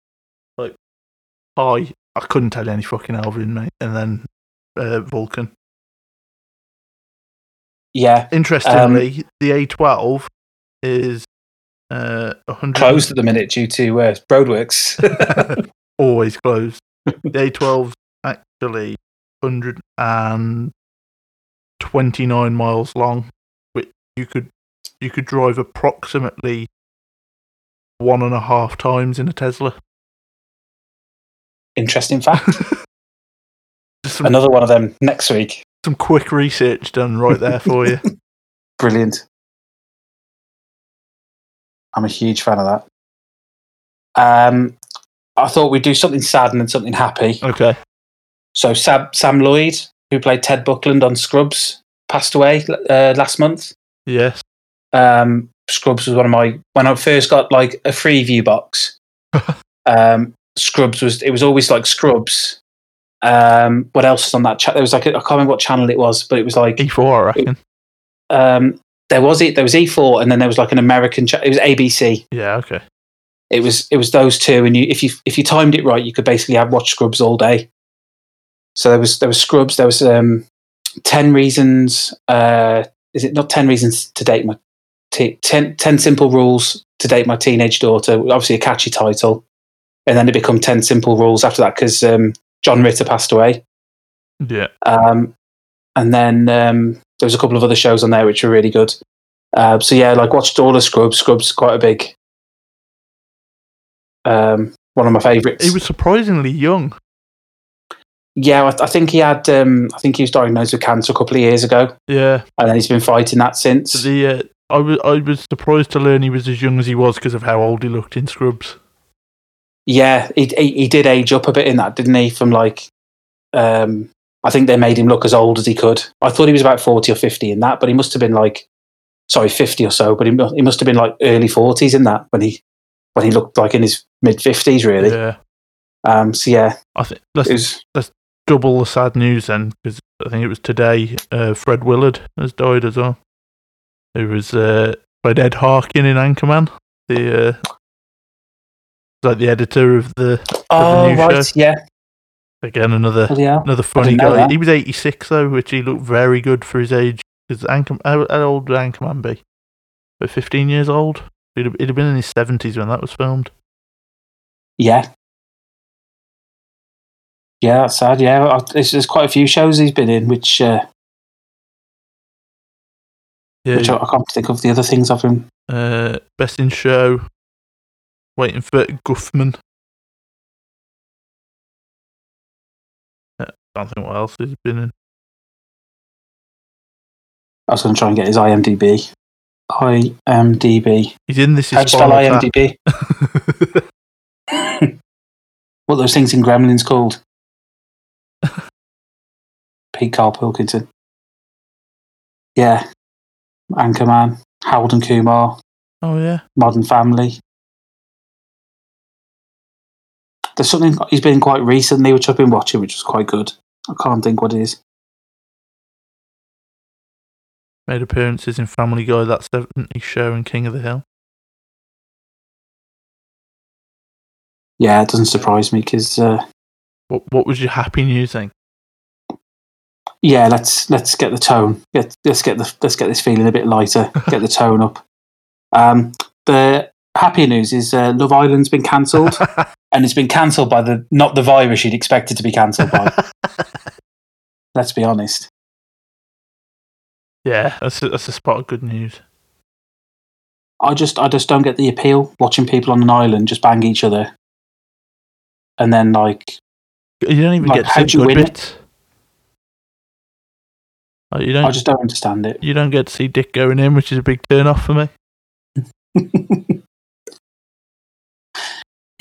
pie. I couldn't tell you any fucking Alvin, mate. And then uh, Vulcan. yeah, Interestingly, the A12 is uh, 100 closed at the minute due to uh, roadworks. always closed. The A12's actually 129 miles long, which you could you could drive approximately one and a half times in a Tesla. Interesting fact. Some, Another one of them next week. some quick research done right there for you. Brilliant. I'm a huge fan of that. Um, I thought we'd do something sad and then something happy. Okay. So Sam, Sam Lloyd, who played Ted Buckland on Scrubs, passed away uh, last month. Yes. Um, Scrubs was one of my when I first got like a Freeview box. um, Scrubs was it was always like Scrubs. Um, what else was on that chat? There was like a, I can't remember what channel it was, but it was like E4, I reckon. um, there was it. There was E4, and then there was like an American. Cha- it was ABC. Yeah. Okay. It was it was those two, and you if you if you timed it right, you could basically have watch Scrubs all day. So there was there was Scrubs. There was um, ten reasons. Uh, is it not ten reasons to date my t- 10, 10 simple rules to date my teenage daughter? Obviously a catchy title, and then it become ten simple rules after that because um, John Ritter passed away. Yeah. Um, and then um, there was a couple of other shows on there which were really good. Uh, so yeah, like watched all the Scrubs. Scrubs quite a big, um, one of my favourites. He was surprisingly young. yeah, I, I think he had. Um, I think he was diagnosed with cancer a couple of years ago, Yeah. and then he's been fighting that since. The uh, I was I was surprised to learn he was as young as he was because of how old he looked in Scrubs. Yeah, he, he he did age up a bit in that, didn't he? From like, um, I think they made him look as old as he could. I thought he was about forty or fifty in that, but he must have been like, sorry, fifty or so. But he he must have been like early forties in that when he when he looked like in his mid fifties, really. Yeah. Um, so yeah, I think let's it was double the sad news then because I think it was today. Uh, Fred Willard has died as well. Who was uh, played Ed Harken in Anchorman. The uh, like the editor of the oh new right, show. yeah, again another Bloody hell. another funny guy. that. He was eighty six though, which he looked very good for his age. Because Anchor, how, how old would Anchorman be? About fifteen years old. He'd have, he'd have been in his seventies when that was filmed. yeah. Yeah, that's sad. Yeah, I- there's, there's quite a few shows he's been in, which uh, Yeah, which I, I can't think of the other things of him. uh, best in show. Waiting for Guffman. Uh, I don't think what else he's been in. I was going to try and get his IMDb. IMDb. He's in this. How Is spell IMDb? what are those things in Gremlins called? Pete Karl Pilkington. Yeah. Anchorman. Harold and Kumar. oh yeah, Modern Family. There's something he's been quite recently, which I've been watching, which was quite good. I can't think what it is. made appearances in Family Guy, That Seventies Show, and King of the Hill. Yeah, it doesn't surprise me because uh, What What was your happy news thing? yeah, let's let's get the tone. Get, let's get the let's get this feeling a bit lighter. Get the tone up. Um, the happy news is uh, Love Island's been cancelled, and it's been cancelled by the not the virus you'd expect it to be cancelled by. let's be honest. yeah, that's a, that's a spot of good news. I just I just don't get the appeal watching people on an island just bang each other, and then like You don't even Like, get how to do you good win it? Like, you don't. I just don't understand it. you don't get to see Dick going in, which is a big turn off for me.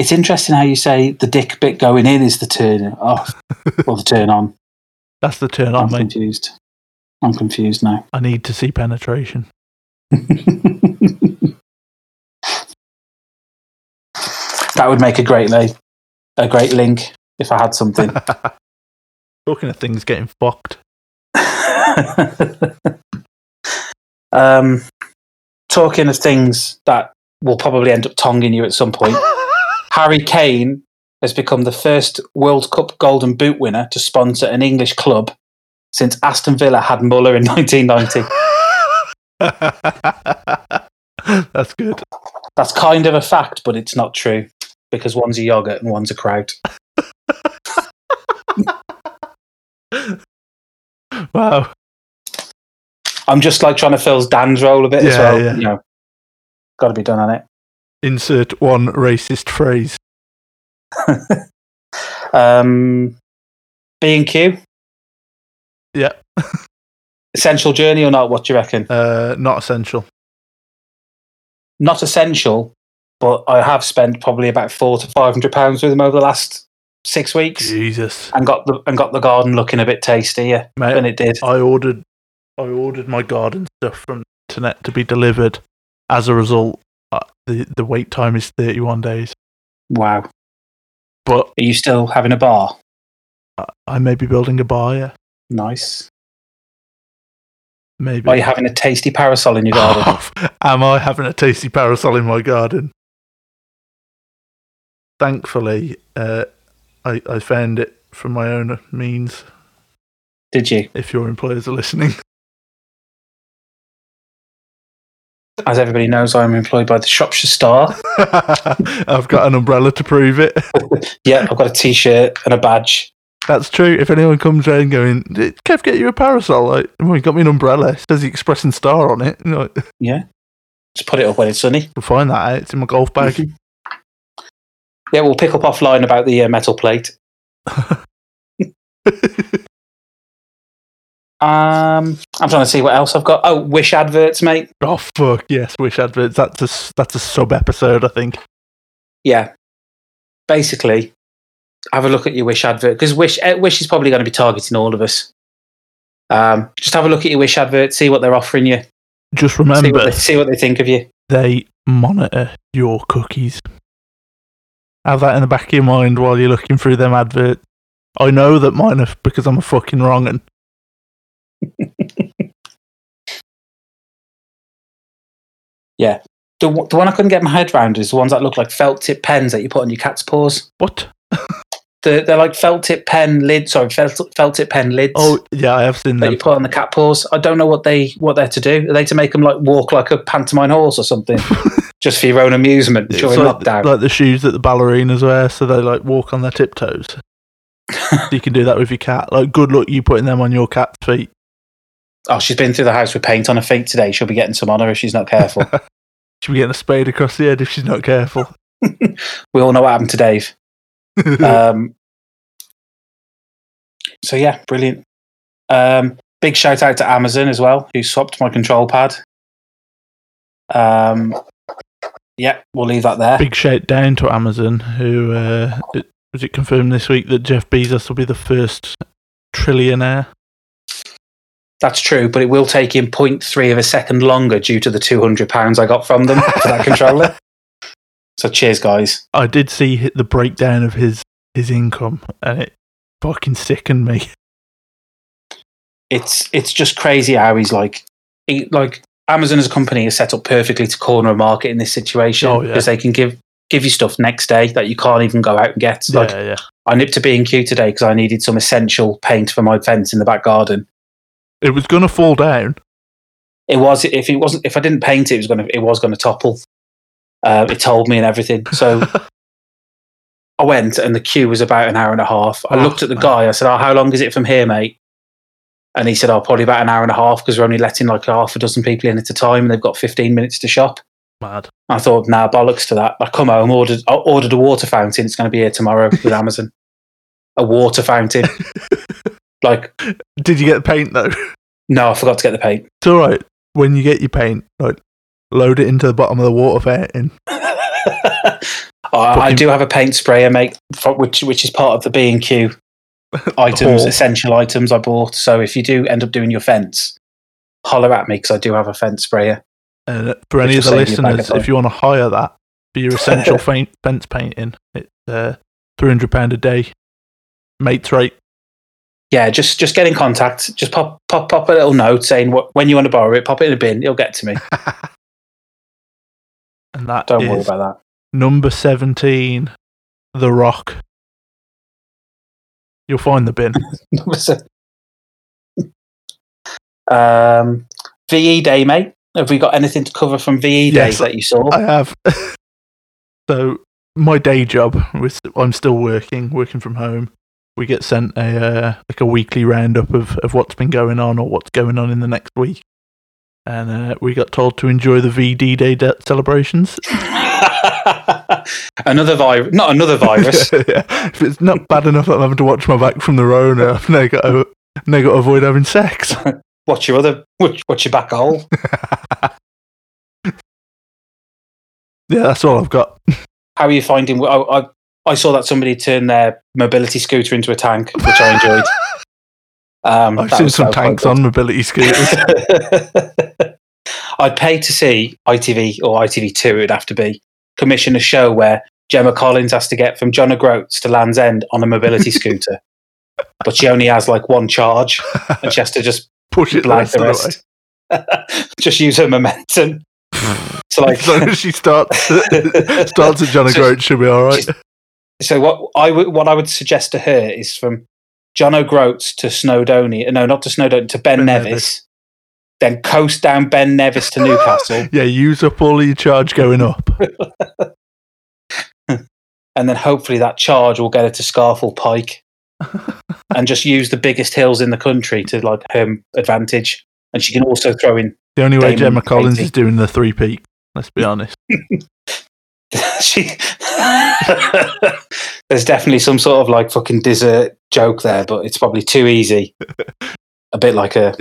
it's interesting how you say the dick bit going in is the turn off or the turn on. That's the turn on. I'm mate. confused. I'm confused now. I need to see penetration. that would make a great lay, a great link if I had something. Talking of things getting fucked. um, talking of things that will probably end up tonguing you at some point. Harry Kane has become the first World Cup Golden Boot winner to sponsor an English club since Aston Villa had Muller in 1990. That's good. That's kind of a fact, but it's not true because one's a yogurt and one's a kraut. Wow. I'm just like trying to fill Dan's role a bit as well. yeah. You know, got to be done on it. Insert one racist phrase. Um, B and Q, Yeah. essential journey or not? What do you reckon? Uh, not essential. Not essential, but I have spent probably about four to five hundred pounds with them over the last six weeks, Jesus. and got the and got the garden looking a bit tastier Mate, than it did. I ordered I ordered my garden stuff from the internet to be delivered. As a result, the the wait time is 31 days. Wow. But are you still having a bar? I- I may be building a bar, yeah. Nice. Maybe. Are you having a tasty parasol in your garden? Am I having a tasty parasol in my garden? Thankfully, uh, I, I found it from my own means. Did you? If your employers are listening, As everybody knows, I'm employed by the Shropshire Star. I've got an umbrella to prove it. yeah, I've got a T-shirt and a badge. That's true. If anyone comes around going, "Did Kev get you a parasol? Like, well, he got me an umbrella. It says the Express & Star on it. Know, Yeah, just put it up when it's sunny. we'll find that out. It's in my golf bag. Yeah, we'll pick up offline about the uh, metal plate. Um, I'm trying to see what else I've got. Oh, Wish adverts, mate. oh fuck yes, wish adverts. That's a that's a sub episode, I think. Yeah. Basically, have a look at your Wish advert because Wish eh, Wish is probably going to be targeting all of us. Um, just have a look at your Wish advert, see what they're offering you, Just see what, remember, they, see what they think of you. they monitor your cookies. Have that in the back of your mind while you're looking through them adverts. I know that mine are because I'm a fucking wrong and The, the one I couldn't get my head around is the ones that look like felt tip pens that you put on your cat's paws. what? They're, they're like felt tip pen lids. Sorry, felt, felt tip pen lids. Oh yeah, I have seen that them. you put on the cat paws. I don't know what they what they're to do. Are they to make them like walk like a pantomime horse or something, just for your own amusement It's during like, lockdown? like the shoes that the ballerinas wear, so they like walk on their tiptoes. you can do that with your cat. Like, good luck you putting them on your cat's feet. Oh, she's been through the house with paint on her feet today. She'll be getting some on her if she's not careful. She'll be getting a spade across the head if she's not careful. we all know what happened to Dave. Um, so yeah, brilliant. Um, big shout out to Amazon as well, who swapped my control pad. Um, yeah, we'll leave that there. Big shout down to Amazon, who uh, was it confirmed this week that Jeff Bezos will be the first trillionaire? That's true, but it will take him 0.3 of a second longer due to the two hundred pounds I got from them for that controller. So cheers, guys. I did see the breakdown of his his income, and it fucking sickened me. It's it's just crazy how he's like, he, like Amazon as a company is set up perfectly to corner a market in this situation Oh, yeah. because they can give give you stuff next day that you can't even go out and get. Like yeah, yeah. I nipped to B and Q today because I needed some essential paint for my fence in the back garden. It was gonna fall down. It was if it wasn't if I didn't paint it, it was gonna it was gonna topple. Uh, it told me and everything. So I went and the queue was about an hour and a half. I Oh, looked at the man. guy. I said, "Oh, how long is it from here, mate?" And he said, "Oh, probably about an hour and a half because we're only letting like half a dozen people in at a time, and they've got fifteen minutes to shop." Mad. I thought, nah, bollocks to that. I come home, ordered, I ordered a water fountain. It's going to be here tomorrow with Amazon. A water fountain. like, Did you get the paint though? no, I forgot to get the paint. It's all right. When you get your paint, like load it into the bottom of the water fountain. I, I do have a paint sprayer, mate, which which is part of the B and Q items, essential items I bought. So if you do end up doing your fence, holler at me because I do have a fence sprayer. And for any of the will save you a bag of listeners, if you want to hire that for your essential fence painting, it's uh, three hundred pound a day. Mates rate. Yeah, just just get in contact. Just pop pop pop a little note saying what when you want to borrow it. Pop it in a bin. It'll get to me. and that Don't worry about that. number seventeen, The Rock. You'll find the bin. that. um, VE Day, mate. Have we got anything to cover from VE Yes, Days that you saw? I have. so my day job, I'm still working, working from home. We get sent a uh, like a weekly roundup of, of what's been going on or what's going on in the next week, and uh, we got told to enjoy the VD Day de- celebrations. another virus, not another virus. Yeah. If it's not bad enough that I'm having to watch my back from the Rona, I've now got to, now got to avoid having sex. What's your other? What's what's your back hole? yeah, that's all I've got. How are you finding? I, I I saw that somebody turned their mobility scooter into a tank, which I enjoyed. Um, I've seen some that was quite tanks on mobility scooters. I'd pay to see ITV or ITV2, it'd have to be, commission a show where Gemma Collins has to get from John O'Groats to Land's End on a mobility scooter. but she only has like one charge and she has to just Push it like the rest. just use her momentum. So like As long as she starts starts at John So- O'Groat, she'll be all right. So what I would what I would suggest to her is from John O'Groats to Snowdonia, uh, no, not to Snowdonia, to Ben, Ben Nevis, Nevis. then coast down Ben Nevis to Newcastle, Yeah, use up all your charge going up. and then hopefully that charge will get her to Scafell Pike, and just use the biggest hills in the country to like her advantage. And she can also throw in. The only way Damon Gemma Collins Katy. is doing the three peak. Let's be honest. she. There's definitely some sort of like fucking dessert joke there, but it's probably too easy. A bit like a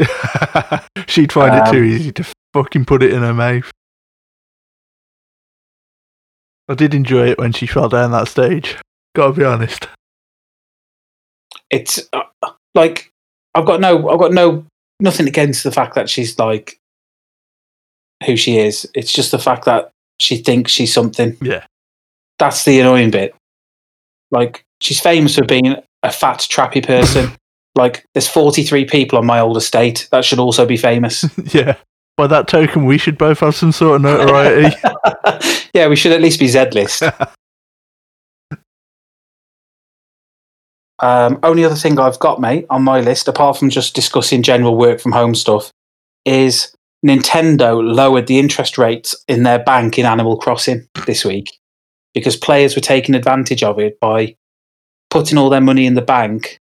She'd find it too Um, easy to fucking put it in her mouth. I did enjoy it when she fell down that stage. Gotta be honest. it's uh, like I've got no, I've got no, nothing against the fact that she's like who she is. It's just the fact that she thinks she's something. Yeah. That's the annoying bit. Like she's famous for being a fat, trappy person. like there's 43 people on my old estate that should also be famous. yeah. By that token, we should both have some sort of notoriety. yeah, we should at least be Z list. Um, only other thing I've got, mate, on my list, apart from just discussing general work from home stuff, is Nintendo lowered the interest rates in their bank in Animal Crossing this week because players were taking advantage of it by putting all their money in the bank,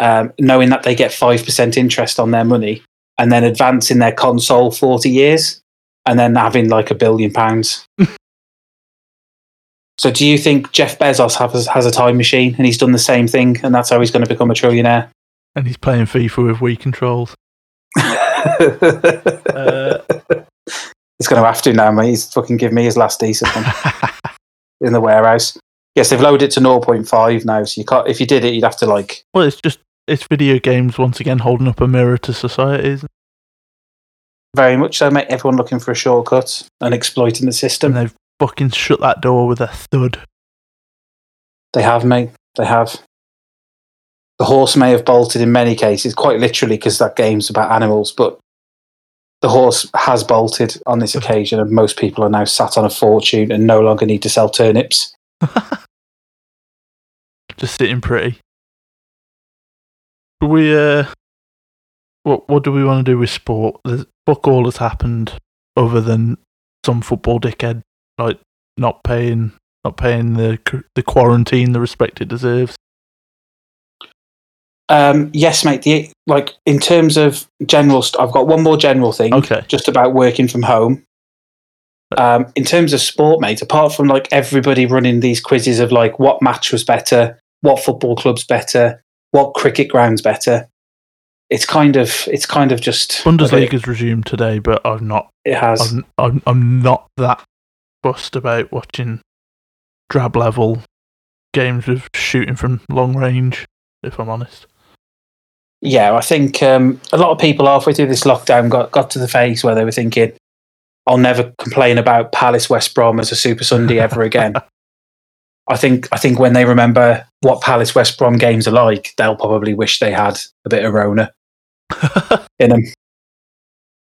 um, knowing that they get 5% interest on their money, and then advancing their console 40 years and then having like a billion pounds. So, do you think Jeff Bezos has, has a time machine and he's done the same thing, and that's how he's going to become a trillionaire? and he's playing FIFA with Wii controls. uh, he's going to have to now, mate. He's fucking give me his last decent one in the warehouse. Yes, they've lowered it to 0.5 now, so you can't. If you did it, you'd have to like. well, it's just it's video games once again holding up a mirror to society, isn't it? Very much so, mate. Everyone looking for a shortcut and exploiting the and system. they've fucking shut that door with a thud. They have, mate. They have. The horse may have bolted in many cases, quite literally, because that game's about animals, but the horse has bolted on this occasion, and most people are now sat on a fortune and no longer need to sell turnips. just sitting pretty. We uh what what do we want to do with sport? There's fuck all has happened other than some football dickhead like not paying not paying the the quarantine the respect it deserves. Um, yes, mate. The, like in terms of general, st- I've got one more general thing, Okay. just about working from home. Um, in terms of sport, mate, apart from like everybody running these quizzes of like what match was better, what football club's better, what cricket ground's better, it's kind of it's kind of just Bundesliga's resumed today, but I've not. It has. I'm, I'm, I'm not that fussed about watching drab level games with shooting from long range. If I'm honest. Yeah, I think um, a lot of people halfway through this lockdown got, got to the phase where they were thinking, I'll never complain about Palace West Brom as a Super Sunday ever again. I think I think when they remember what Palace West Brom games are like, they'll probably wish they had a bit of Rona in them.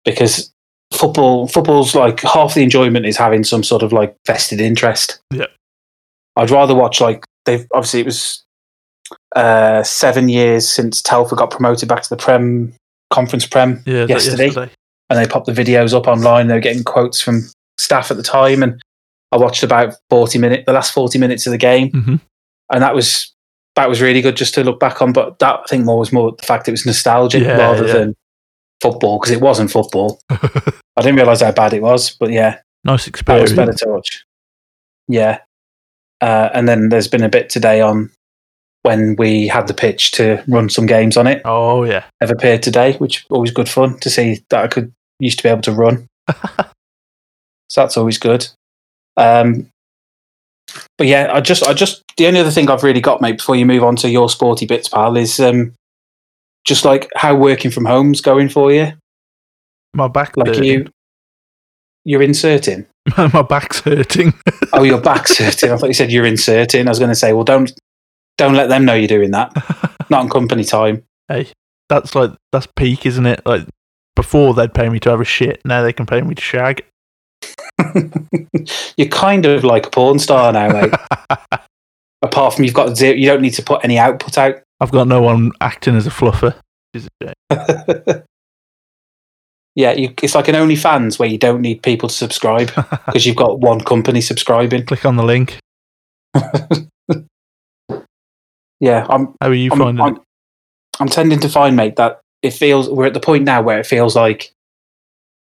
Because football football's like half the enjoyment is having some sort of like vested interest. Yeah. I'd rather watch like they've obviously it was uh, seven years since Telford got promoted back to the Prem Conference Prem, Yeah, Yesterday? yesterday. and they popped the videos up online. They were getting quotes from staff at the time, and I watched about forty minutes, the last forty minutes of the game, Mhm. and that was that was really good just to look back on. But that I think more was more the fact it was nostalgic Yeah, rather yeah. than football because it wasn't football. I didn't realize how bad it was, but yeah, nice that experience. was better to watch. Yeah. Uh, and then there's been a bit today on when we had the pitch to run some games on it. Oh yeah. Have appeared today, which always good fun to see that I could used to be able to run. so that's always good. Um, but yeah, I just, I just, the only other thing I've really got, mate, before you move on to your sporty bits, pal, is um, just like how working from home's going for you. My back. Like hurting. you, you're inserting. my back's hurting. Oh, your back's hurting. I thought you said you're inserting. I was going to say, well, don't don't let them know you're doing that. Not on company time. Hey, that's like that's peak, isn't it? Like before they'd pay me to have a shit. Now they can pay me to shag. you're kind of like a porn star now, mate. Apart from you've got zero, you don't need to put any output out. I've got no one acting as a fluffer. A yeah, you, it's like an OnlyFans where you don't need people to subscribe because you've got one company subscribing. Click on the link. Yeah, I'm How are you I'm, finding I'm, I'm tending to find, mate, that it feels we're at the point now where it feels like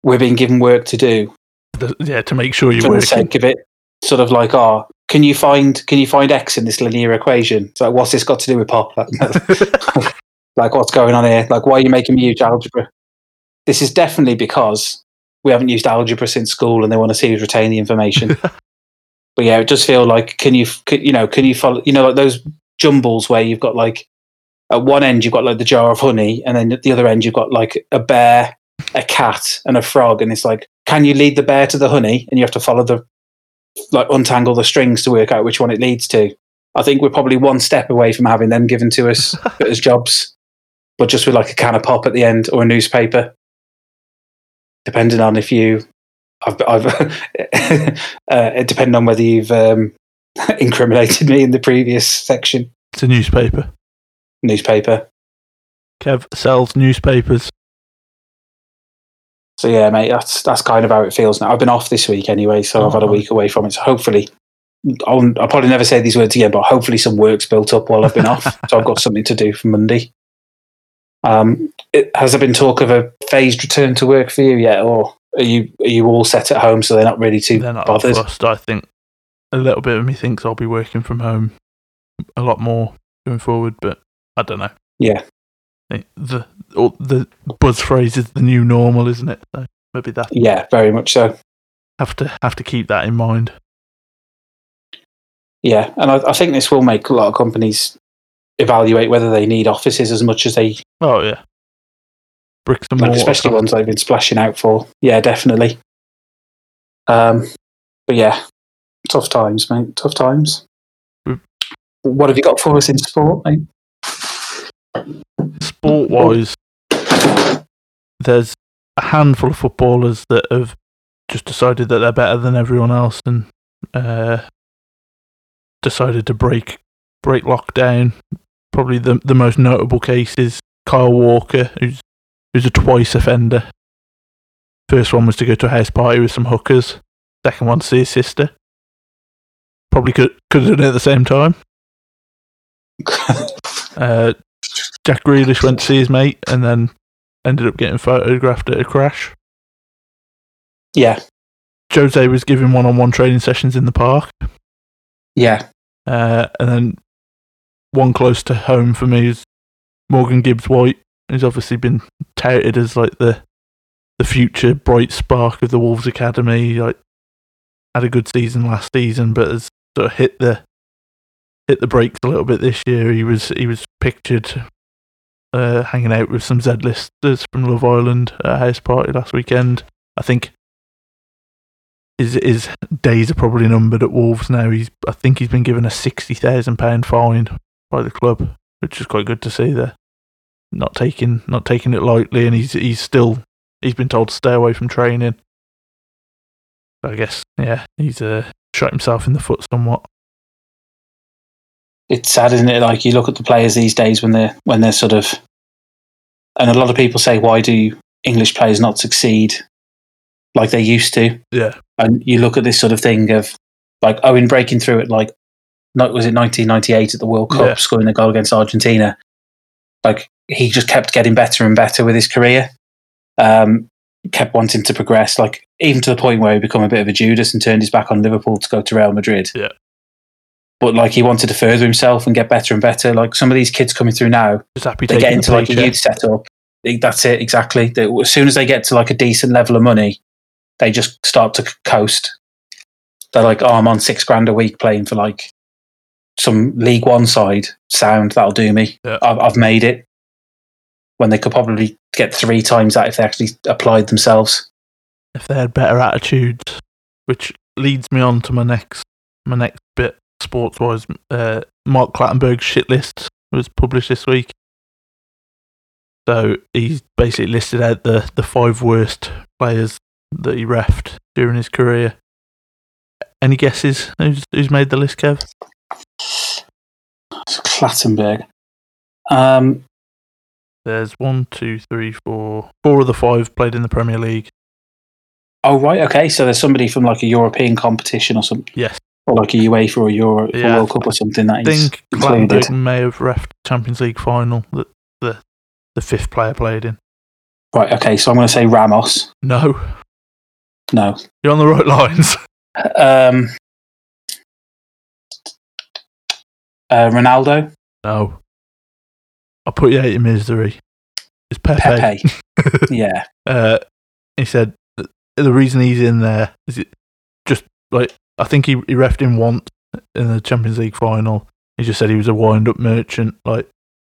we're being given work to do? The- yeah, to make sure you're for the sake of it. Sort of like, oh, can you find can you find X in this linear equation? It's like, what's this got to do with pop? Like, like, what's going on here? Like, why are you making me use algebra? This is definitely because we haven't used algebra since school, and they want to see us retain the information. but yeah, it does feel like can you can, you know can you follow you know like those jumbles where you've got like at one end you've got like the jar of honey, and then at the other end you've got like a bear, a cat, and a frog, and it's like can you lead the bear to the honey, and you have to follow the like untangle the strings to work out which one it leads to. I think we're probably one step away from having them given to us as jobs, but just with like a can of pop at the end or a newspaper, depending on if you, I've, I've uh, depending on whether you've um, incriminated me in the previous section It's a newspaper. newspaper. Kev sells newspapers. So yeah, mate, that's that's kind of how it feels now. I've been off this week anyway, so I've had a Oh. week away from it. So hopefully, I'll, I'll probably never say these words again, but hopefully some work's built up while I've been off, so I've got something to do for Monday. Um, it, has there been talk of a phased return to work for you yet, or are you are you all set at home so they're not really too They're not bothered? fussed. I think a little bit of me thinks I'll be working from home a lot more going forward, but I don't know. Yeah. The all the buzz phrase is the new normal, isn't it? So maybe that Yeah, very much so. have to have to keep that in mind. Yeah, and I, I think this will make a lot of companies evaluate whether they need offices as much as they Oh yeah, bricks and like mortar. especially ones they've been splashing out for. Yeah, definitely. Um, but yeah, tough times, mate. Tough times. Mm. What have you got for us in sport, mate? Sport wise, there's a handful of footballers that have just decided that they're better than everyone else and uh, decided to break break lockdown. Probably the the most notable case is Kyle Walker, who's who's a twice offender. First one was to go to a house party with some hookers. Second one to see his sister. Probably could could have done it at the same time. Uh, Jack Grealish went to see his mate and then ended up getting photographed at a crash. yeah, Jose was giving one-on-one training sessions in the park, Yeah, uh, and then one close to home for me is Morgan Gibbs White. Who's obviously been touted as like the the future bright spark of the Wolves academy. Like had a good season last season, but has sort of hit the hit the brakes a little bit this year. He was he was pictured uh, hanging out with some Z listers from Love Island at a house party last weekend. I think his his days are probably numbered at Wolves now. He's I think he's been given a sixty thousand pound fine by the club, which is quite good to see. There, not taking not taking it lightly, and he's he's still he's been told to stay away from training. I guess yeah, he's uh, shot himself in the foot somewhat. it's sad, isn't it? Like you look at the players these days when they're when they're sort of, and a lot of people say, why do English players not succeed like they used to? Yeah, And you look at this sort of thing of like Owen breaking through it, like was it 1998 at the World Cup, Yeah. scoring the goal against Argentina. Like he just kept getting better and better with his career. Um, kept wanting to progress, like even to the point where he become a bit of a Judas and turned his back on Liverpool to go to Real Madrid. Yeah. But like he wanted to further himself and get better and better. Like some of these kids coming through now, just happy they get the into like a youth setup. That's it exactly. They, as soon as they get to like a decent level of money, they just start to coast. They're like, oh, I'm on six grand a week playing for like some League One side. Sound that'll do me. Yeah. I've, I've made it. When they could probably get three times that if they actually applied themselves. if they had better attitudes, which leads me on to my next my next bit sports wise. Uh, Mark Clattenburg's shit list was published this week. So he's basically listed out the, the five worst players that he refed during his career. Any guesses who's who's made the list, Kev? Clattenburg. Um, There's one, two, three, four. Four of the five played in the Premier League. oh right, okay. So there's somebody from like a European competition or something, Yes, or like a UEFA or Euro Yeah, World Cup or something that I think included. May have refed Champions League final that the the fifth player played in. Right, okay. So I'm going to say Ramos. No, No. you're on the right lines. Um, uh, Ronaldo, No, I'll put you out of your misery. It's Pepe. Pepe. yeah, Uh, he said the reason he's in there is it just like I think he he refed him once in the Champions League final. He just said he was a wind up merchant, like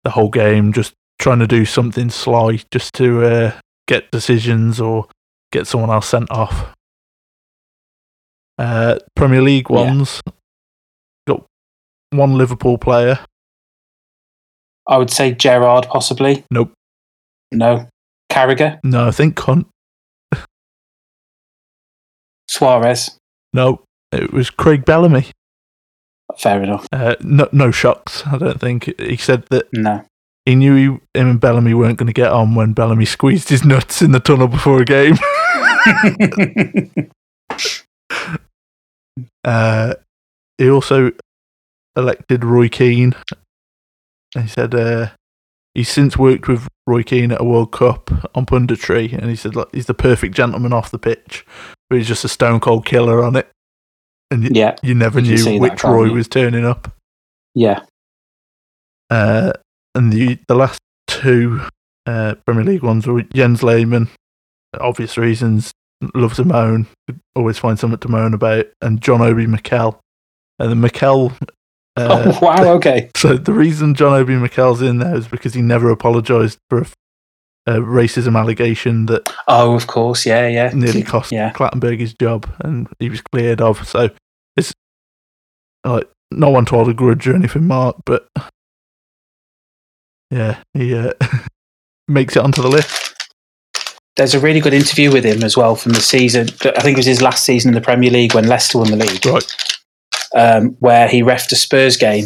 the whole game, just trying to do something sly just to uh, get decisions or get someone else sent off. Uh, Premier League Yeah. ones got one Liverpool player. I would say Gerrard possibly. Nope. No. Carragher, No, I think Cunt. Suarez. No, it was Craig Bellamy. Fair enough. Uh, no, no shocks. I don't think he said that No. he knew he, him and Bellamy weren't going to get on when Bellamy squeezed his nuts in the tunnel before a game. Uh, he also elected Roy Keane. He said uh, he's since worked with Roy Keane at a World Cup on punditry, and he said like, he's the perfect gentleman off the pitch, but he's just a stone cold killer on it. And y- yeah, you never you knew which Roy you? was turning up. yeah. Uh, and the the last two uh, Premier League ones were Jens Lehmann, obvious reasons, loves to moan, always find something to moan about, and John Obi Mikel. And then Mikel. Uh, oh, wow, okay. So the reason John Obi Mikel's in there is because he never apologised for a, a racism allegation that Oh, of course. Yeah, yeah. nearly cost Yeah. Clattenburg his job, and he was cleared of. So it's like no one told a grudge or anything, Mark, but yeah, he uh, makes it onto the list. There's a really good interview with him as well from the season. I think it was his last season in the Premier League when Leicester won the league. Right. Um, where he refed a Spurs game.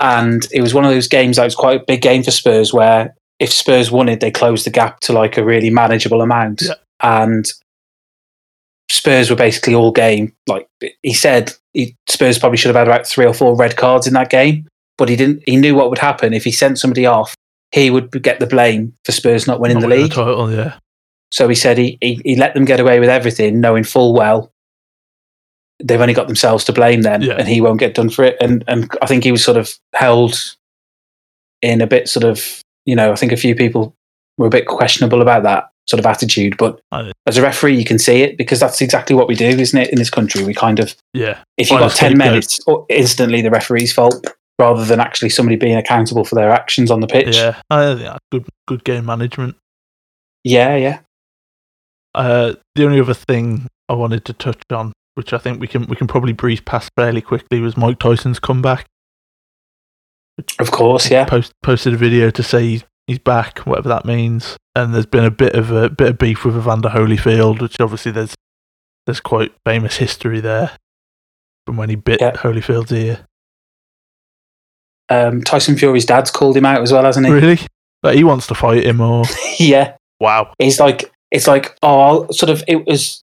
And it was one of those games that was quite a big game for Spurs where if Spurs won it, they closed the gap to like a really manageable amount. Yeah. And Spurs were basically all game. Like he said, he, Spurs probably should have had about three or four red cards in that game, but he didn't. He knew what would happen if he sent somebody off. He would get the blame for Spurs not winning Not the league. title, yeah. So he said he, he, he let them get away with everything, knowing full well they've only got themselves to blame then, Yeah. and he won't get done for it. And and I think he was sort of held in a bit sort of you know I think a few people were a bit questionable about that sort of attitude, but as a referee you can see it because that's exactly what we do, isn't it? In this country, we kind of Yeah. if you've got 10 scapegoat. minutes, it's instantly the referee's fault rather than actually somebody being accountable for their actions on the pitch. Yeah. I think that's good good game management. yeah. yeah. Uh, the only other thing I wanted to touch on, which I think we can we can probably breeze past fairly quickly, was Mike Tyson's comeback. Of course, yeah. Post, posted a video to say he's, he's back, whatever that means. And there's been a bit of a bit of beef with Evander Holyfield, which obviously there's there's quite famous history there from when he bit Yeah. Holyfield's ear. Um, Tyson Fury's dad's called him out as well, hasn't he? Really? Like he wants to fight him, or yeah. wow, He's like, it's like, oh, I'll, sort of, it was,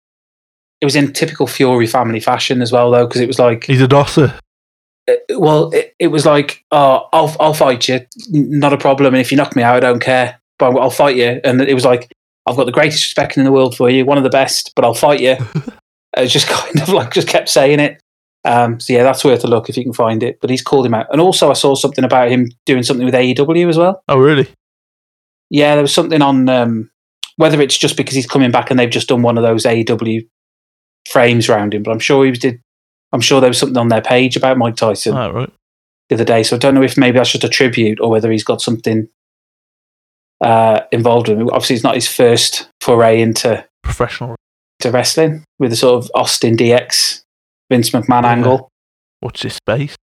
it was in typical Fury family fashion as well, though, because it was like, he's a dosser. it- well, it, it was like, oh, I'll, I'll fight you, not a problem. And if you knock me out, I don't care, but I'll fight you. And it was like, I've got the greatest respect in the world for you, one of the best, but I'll fight you. it just kind of like just kept saying it. Um, so yeah, that's worth a look if you can find it. But he's called him out, and also I saw something about him doing something with AEW as well. Oh, really? Yeah, there was something on um, whether it's just because he's coming back and they've just done one of those AEW frames around him, but I'm sure he was did. I'm sure there was something on their page about Mike Tyson Oh, right. the other day. So I don't know if maybe that's just a tribute or whether he's got something uh, involved with him. Obviously, it's not his first foray into Professional. to wrestling with the sort of Austin DX Vince McMahon Yeah. angle. What's this space.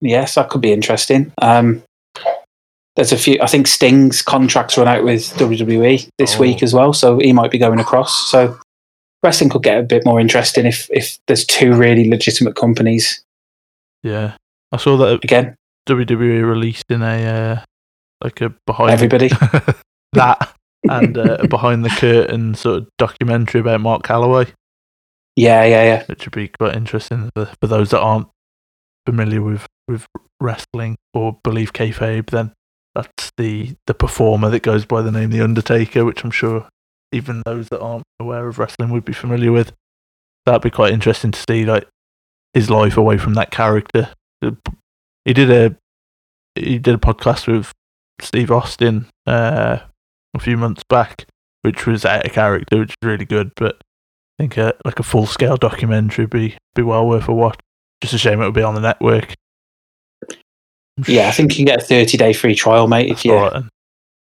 Yes, that could be interesting. Um, there's a few. I think Sting's contracts run out with WWE this Oh. week as well, so he might be going across. So wrestling could get a bit more interesting if if there's two really legitimate companies Yeah, I saw that again. WWE released in a uh, like a behind Everybody, that and uh, a behind the curtain sort of documentary about Mark Calaway, yeah, yeah, yeah. which would be quite interesting for, for those that aren't familiar with with wrestling or believe kayfabe. Then that's the the performer that goes by the name The Undertaker, which I'm sure even those that aren't aware of wrestling would be familiar with. That'd be quite interesting to see, like his life away from that character. He did a he did a podcast with Steve Austin uh, a few months back, which was out of character, which is really good. But I think uh, like a full scale documentary would be be well worth a watch. Just a shame it would be on the network. Yeah, I think you can get a 30 day free trial, mate, if you right,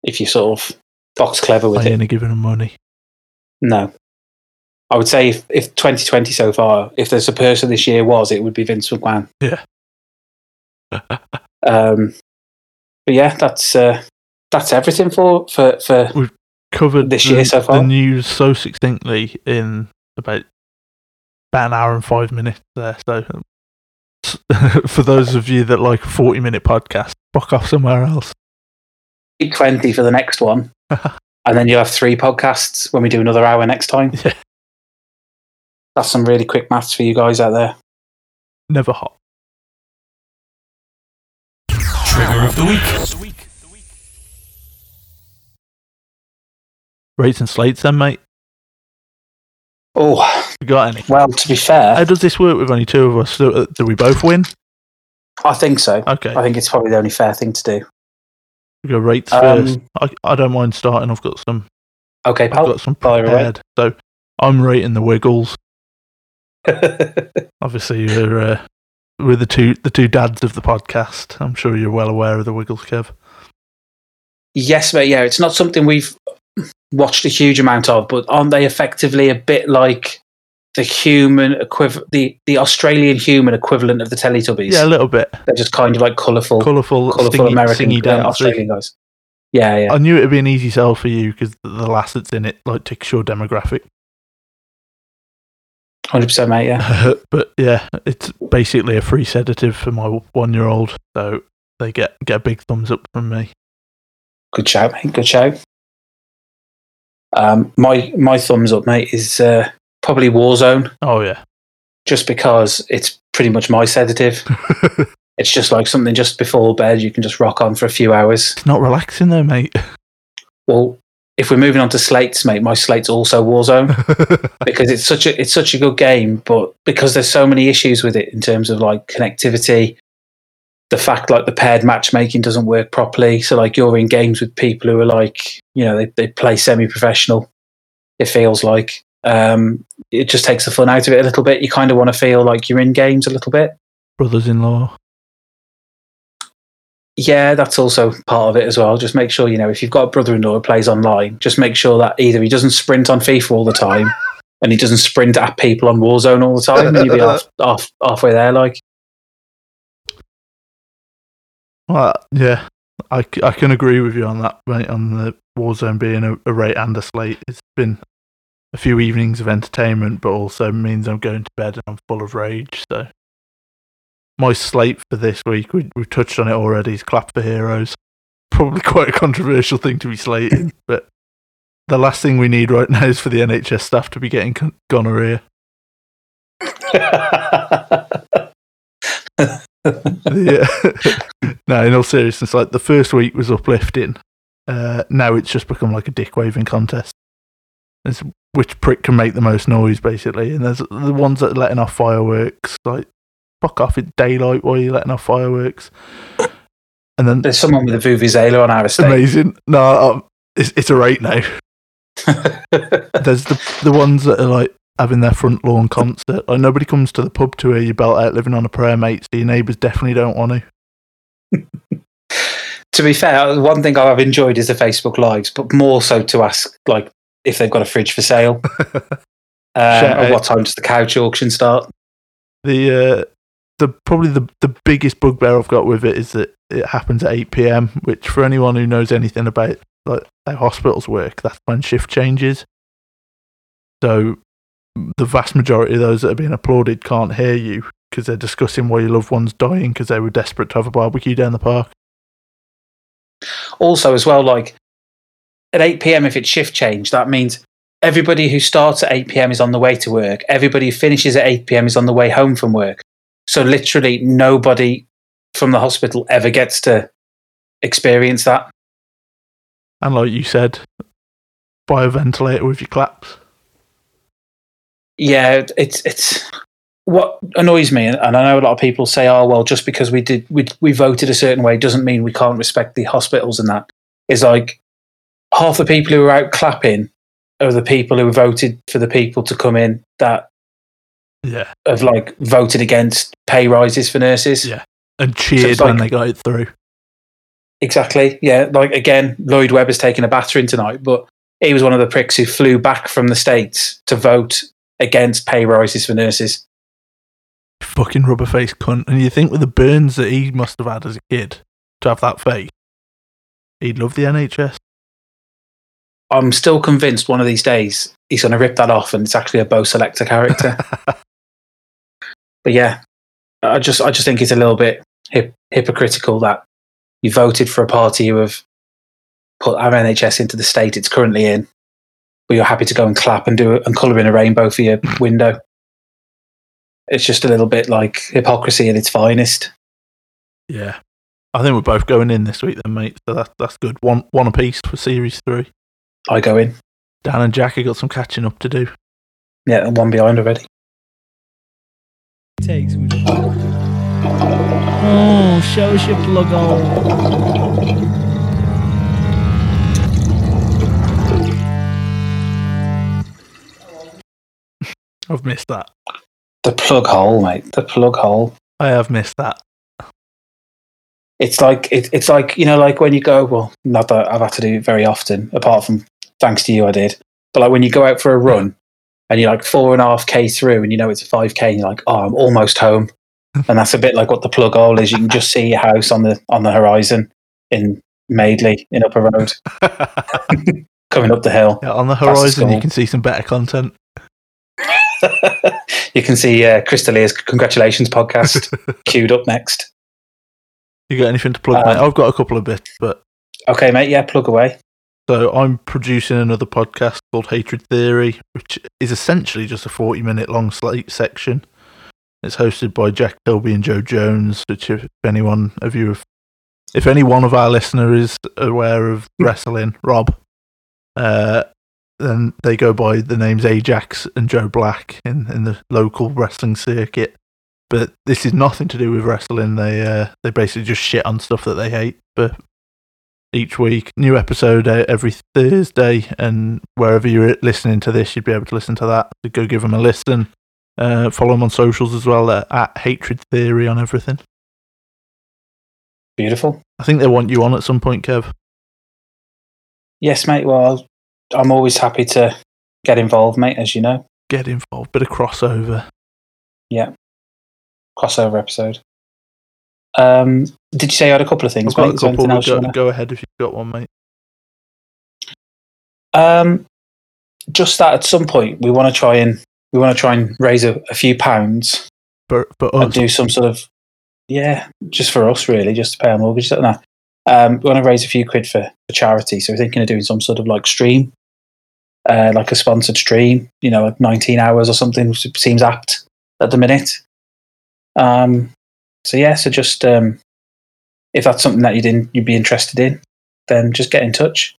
if you sort of box clever with I it. ain't giving him money. No. I would say if, if 2020 so far, if there's a person this year was, it would be Vince McMahon. Yeah. Um, but yeah, that's uh, that's everything for for for. we've Covered This the, year so far? the news so succinctly in about about an hour and five minutes there. So for those of you that like a forty minute podcast, fuck off somewhere else. 20 for the next one, and then you'll have three podcasts when we do another hour next time. Yeah. That's some really quick maths for you guys out there. Never hot. Trigger of the week. Rates and slates then, mate. Oh, You got any? well, to be fair, How does this work with only two of us? Do, uh, do we both win? I think so. Okay. I think it's probably the only fair thing to do. We go rates Um, first. I, I don't mind starting. I've got some. Okay, I've pal. got some prepared. So I'm rating the Wiggles. Obviously, you're uh, we're the two the two dads of the podcast. I'm sure you're well aware of the Wiggles, Kev. yes, mate. Yeah, it's not something we've watched a huge amount of, but aren't they effectively a bit like the human equivalent, the, the Australian human equivalent of the Teletubbies? Yeah, a little bit They're just kind of like colourful, colourful, colourful American, singy uh. Australian guys. Yeah, yeah. I knew it'd be an easy sell for you because the lass that's in it like ticks your demographic. Hundred percent, mate. Yeah. but yeah, it's basically a free sedative for my one year old, so they get get a big thumbs up from me. Good shout, mate. Good shout. Um, my my thumbs up, mate, is uh, probably Warzone, Oh yeah, just because it's pretty much my sedative. It's just like something just before bed you can just rock on for a few hours. it's not relaxing though, mate. Well, if we're moving on to slates, mate, my slate's also Warzone because it's such a it's such a good game, but because there's so many issues with it in terms of like connectivity, the fact like the paired matchmaking doesn't work properly. So like you're in games with people who are like, you know, they, they play semi professional. It feels like um, it just takes the fun out of it a little bit. You kind of want to feel like you're in games a little bit. Brothers-in-law. Yeah, that's also part of it as well. Just make sure, you know, if you've got a brother in law who plays online, just make sure that either he doesn't sprint on FIFA all the time and he doesn't sprint at people on Warzone all the time and you'll be off, off, halfway there. Like, Well, yeah, I can agree with you on that, mate, on the Warzone being a, a rate and a slate. It's been a few evenings of entertainment, but also means I'm going to bed and I'm full of rage. So, my slate for this week, we, we've touched on it already, is Clap for Heroes. Probably quite a controversial thing to be slating, but the last thing we need right now is for the NHS staff to be getting con- gonorrhea. yeah. no, in all seriousness, like the first week was uplifting. Uh, now it's just become like a dick waving contest. It's which prick can make the most noise, basically. And there's the ones that are letting off fireworks. Like, fuck off, it's daylight. while you're letting off fireworks? And then There's someone with a Vuvuzela on our estate. amazing. No, um, it's it's a rate now. There's the the ones that are like having their front lawn concert. Like nobody comes to the pub to hear you belt out living on a prayer, mate. So your neighbours definitely don't want to. to be fair, one thing I've enjoyed is the Facebook Lives, but more so to ask like if they've got a fridge for sale. Um, out. what time does the couch auction start? The uh, the probably the the biggest bugbear I've got with it is that it happens at eight pm, which for anyone who knows anything about like how hospitals work, that's when shift changes. So the vast majority of those that are being applauded can't hear you because they're discussing why your loved one's dying because they were desperate to have a barbecue down the park. Also, as well, like at 8 p.m., if it's shift change, that means everybody who starts at 8 p.m. is on the way to work. Everybody who finishes at 8 p.m. is on the way home from work. So literally nobody from the hospital ever gets to experience that. And like you said, buy a ventilator with your claps. Yeah, it's it's what annoys me, and I know a lot of people say, "Oh, well, just because we did we we voted a certain way doesn't mean we can't respect the hospitals." And that is like half the people who are out clapping are the people who voted for the people to come in that Yeah. have like voted against pay rises for nurses. Yeah. And cheered it's when they got it through. Exactly. Yeah. Like again, Lloyd Webber's taken a battering tonight, but he was one of the pricks who flew back from the states to vote against pay rises for nurses. Fucking rubber faced cunt. And you think with the burns that he must have had as a kid to have that face, he'd love the NHS. I'm still convinced one of these days he's going to rip that off, and it's actually a Bo' Selecta character. but yeah, I just I just think it's a little bit hip, hypocritical that you voted for a party who have put our NHS into the state it's currently in, but you're happy to go and clap and do it and colour in a rainbow for your window. It's just a little bit like hypocrisy at its finest. yeah. I think we're both going in this week then, mate. So that, that's good. One one apiece for series three. I go in, Dan and Jack have got some catching up to do. yeah, and one behind already. takes. Oh, show us your plug hole. I've missed that. The plug hole, mate. The plug hole. I have missed that. it's like it, it's like you know like when you go well not that i've had to do it very often apart from thanks to you i did. But like when you go out for a run and you're like four and a half k through and you know it's a 5k and you're like oh i'm almost home. And that's a bit like what the plug hole is. You can just see your house on the on the horizon in Madeley in upper road. Coming up the hill. Yeah, on the horizon, you can see some better content. you can see uh, Crystalia's congratulations podcast queued up next. You got anything to plug, Um, mate? I've got a couple of bits, but okay mate yeah plug away So I'm producing another podcast called Hatred Theory, which is essentially just a 40 minute long slate section. It's hosted by Jack Kilby and Joe Jones, which if anyone of you, have, if any one of our listener is aware of wrestling, Rob, Uh, then they go by the names Ajax and Joe Black in, in the local wrestling circuit. But this is nothing to do with wrestling. They uh, they basically just shit on stuff that they hate. But each week, new episode uh, every Thursday, and wherever you're listening to this, you'd be able to listen to that. So go give them a listen. Uh, follow them on socials as well uh, at Hatred Theory on everything. Beautiful. I think they want you on at some point, Kev. Yes, mate. Well, I'm always happy to get involved, mate. As you know, Get involved, bit of crossover. Yeah. Crossover episode. Um, did you say you had a couple of things, I've got mate? a couple. else Go, go ahead if you've got one, mate. Um, just that at some point we want to try and we want to try and raise a, a few pounds For for and do some sort of yeah, just for us really, just to pay our mortgage. No, um, we want to raise a few quid for, for charity, so we're thinking of doing some sort of like stream, uh, like a sponsored stream. You know, like 19 hours or something which seems apt at the minute. Um, so yeah, so just um, if that's something that you didn't you'd be interested in, then just get in touch.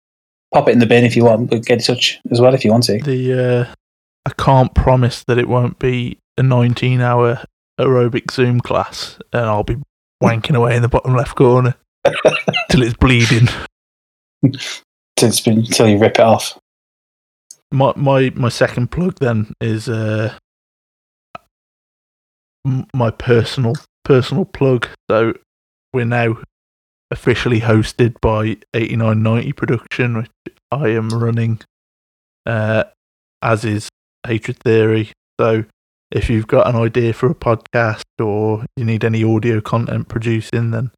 Pop it in the bin if you want, but get in touch as well if you want to. the uh, I can't promise that it won't be a 19-hour aerobic Zoom class, and I'll be wanking away in the bottom left corner till it's bleeding. Till it's been- Until you rip it off. My my my second plug then is uh my personal personal plug. So we're now officially hosted by 8990 Production, which I am running, uh, as is Hatred Theory. So if you've got an idea for a podcast or you need any audio content producing, then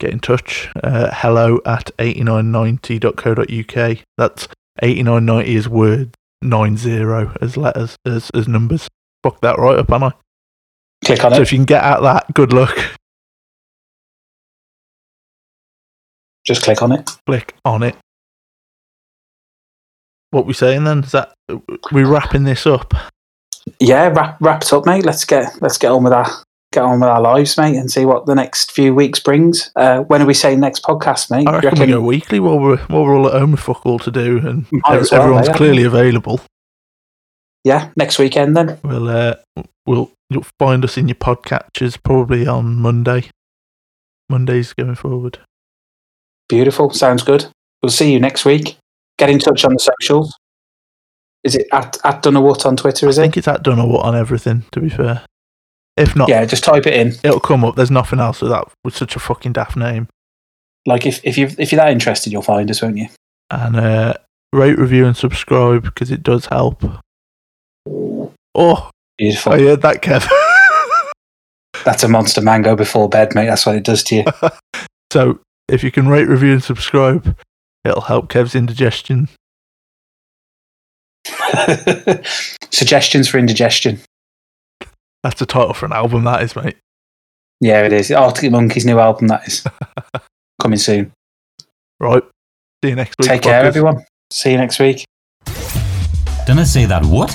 get in touch. Uh, hello at 8990.co.uk. That's 8990 is words, 90 as letters, as, as numbers. Fuck that right up, am I? Click on So it. if you can get at that, good luck. Just click on it. Click on it. What we saying then? Is that we wrapping this up? Yeah, wrap, wrapped up, mate. Let's get let's get on with our get on with our lives, mate, and see what the next few weeks brings. Uh, when are we saying next podcast, mate? I you reckon we go weekly while we're while we're all at home with fuck all to do and as well, everyone's yeah. clearly available. Yeah, next weekend then. We'll uh, we'll you'll find us in your podcatchers probably on Monday. Mondays going forward. Beautiful. Sounds good. We'll see you next week. Get in touch on the socials. Is it at at Dunawut on Twitter? Is I it? think it's at Dunno on everything. To be fair, if not, Yeah, just type it in. it'll come up. There's nothing else with that with such a fucking daft name. Like if if you if you're that interested, you'll find us, won't you? And uh, rate, review, and subscribe because it does help. Oh, Beautiful. I heard that, Kev. That's a monster mango before bed, mate. That's what it does to you. so if you can rate, review, and subscribe, it'll help Kev's indigestion. Suggestions for indigestion. That's the title for an album, that is, mate. Yeah, it is. Arctic Monkeys' new album, that is. Coming soon. Right. See you next week. Take care, fuckers. everyone. See you next week. Didn't I say that what?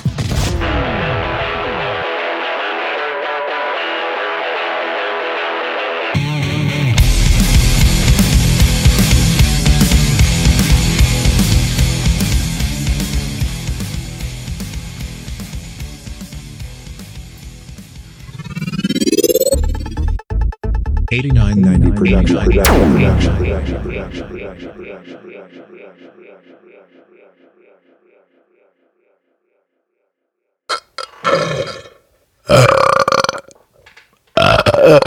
Eighty nine ninety production. Uh,